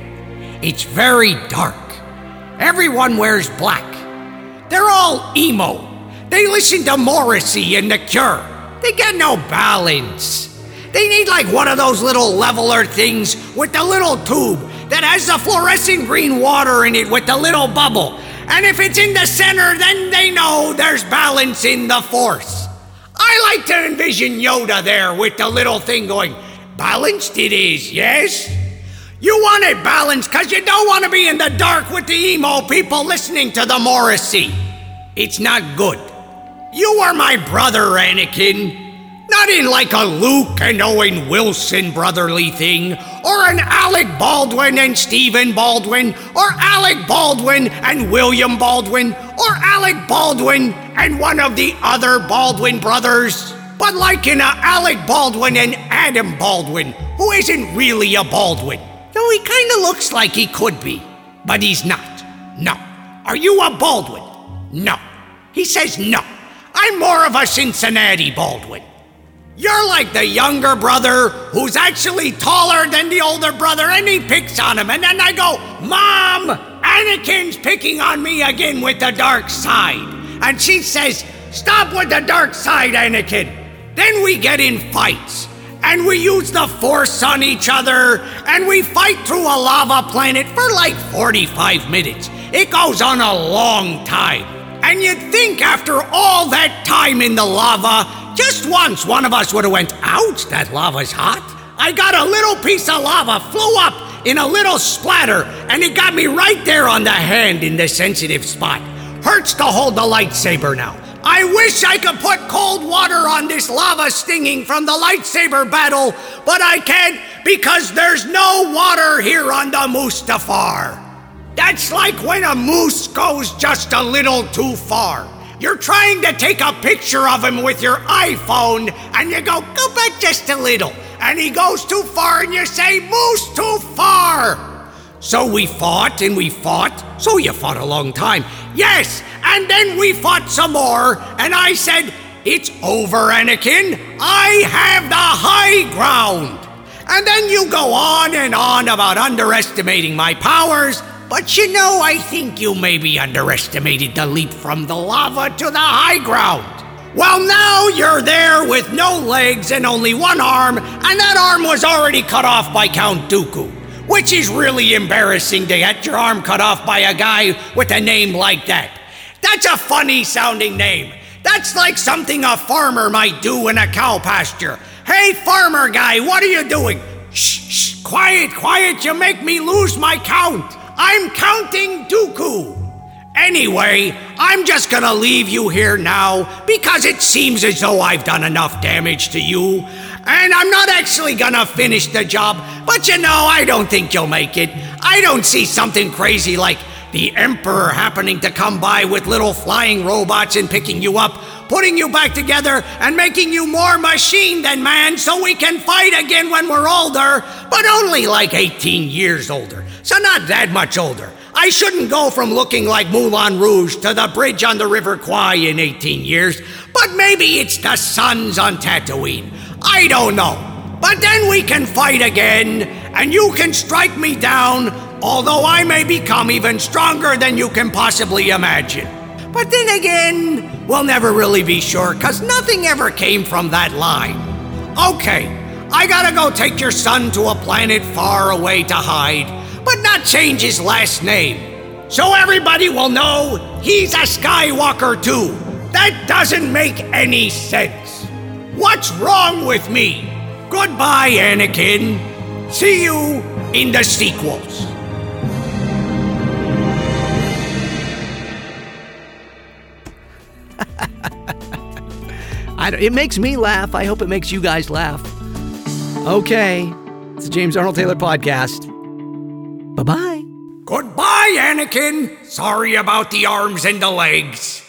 It's very dark. Everyone wears black. They're all emo. They listen to Morrissey and The Cure. They get no balance. They need like one of those little leveler things with the little tube that has the fluorescent green water in it with the little bubble. And if it's in the center, then they know there's balance in the force. I like to envision Yoda there with the little thing going, Balanced it is, yes? You want it balanced because you don't want to be in the dark with the emo people listening to the Morrissey. It's not good. You are my brother, Anakin. Not in like a Luke and Owen Wilson brotherly thing, or an Alec Baldwin and Stephen Baldwin, or Alec Baldwin and William Baldwin, or Alec Baldwin and one of the other Baldwin brothers, but like in a Alec Baldwin and Adam Baldwin, who isn't really a Baldwin. Though he kinda looks like he could be, but he's not. No. Are you a Baldwin? No. He says no. I'm more of a Cincinnati Baldwin. You're like the younger brother who's actually taller than the older brother, and he picks on him. And then I go, Mom, Anakin's picking on me again with the dark side. And she says, Stop with the dark side, Anakin. Then we get in fights, and we use the Force on each other, and we fight through a lava planet for like 45 minutes. It goes on a long time. And you'd think after all that time in the lava, just once one of us would have went, ouch, that lava's hot. I got a little piece of lava, flew up in a little splatter, and it got me right there on the hand in the sensitive spot. Hurts to hold the lightsaber now. I wish I could put cold water on this lava stinging from the lightsaber battle, but I can't because there's no water here on the Mustafar. That's like when a moose goes just a little too far. You're trying to take a picture of him with your iPhone, and you go, go back just a little. And he goes too far, and you say, moose too far. So we fought and we fought. So you fought a long time. Yes, and then we fought some more, and I said, It's over, Anakin. I have the high ground. And then you go on and on about underestimating my powers, but you know, I think you maybe underestimated the leap from the lava to the high ground. Well, now you're there with no legs and only one arm, and that arm was already cut off by Count Dooku. Which is really embarrassing to get your arm cut off by a guy with a name like that. That's a funny sounding name. That's like something a farmer might do in a cow pasture. Hey, farmer guy, what are you doing? Shh, shh, quiet, quiet, you make me lose my count. I'm counting Dooku. Anyway, I'm just gonna leave you here now because it seems as though I've done enough damage to you. And I'm not actually gonna finish the job, but you know, I don't think you'll make it. I don't see something crazy like the Emperor happening to come by with little flying robots and picking you up, putting you back together, and making you more machine than man so we can fight again when we're older, but only like 18 years older. So not that much older. I shouldn't go from looking like Moulin Rouge to the bridge on the River Kwai in 18 years, but maybe it's the suns on Tatooine. I don't know. But then we can fight again, and you can strike me down, although I may become even stronger than you can possibly imagine. But then again, we'll never really be sure, because nothing ever came from that line. Okay, I gotta go take your son to a planet far away to hide, but not change his last name. So everybody will know he's a Skywalker too. That doesn't make any sense. What's wrong with me? Goodbye, Anakin. See you in the sequels. It makes me laugh. I hope it makes you guys laugh. Okay. It's the James Arnold Taylor podcast. Bye bye. Goodbye, Anakin. Sorry about the arms and the legs.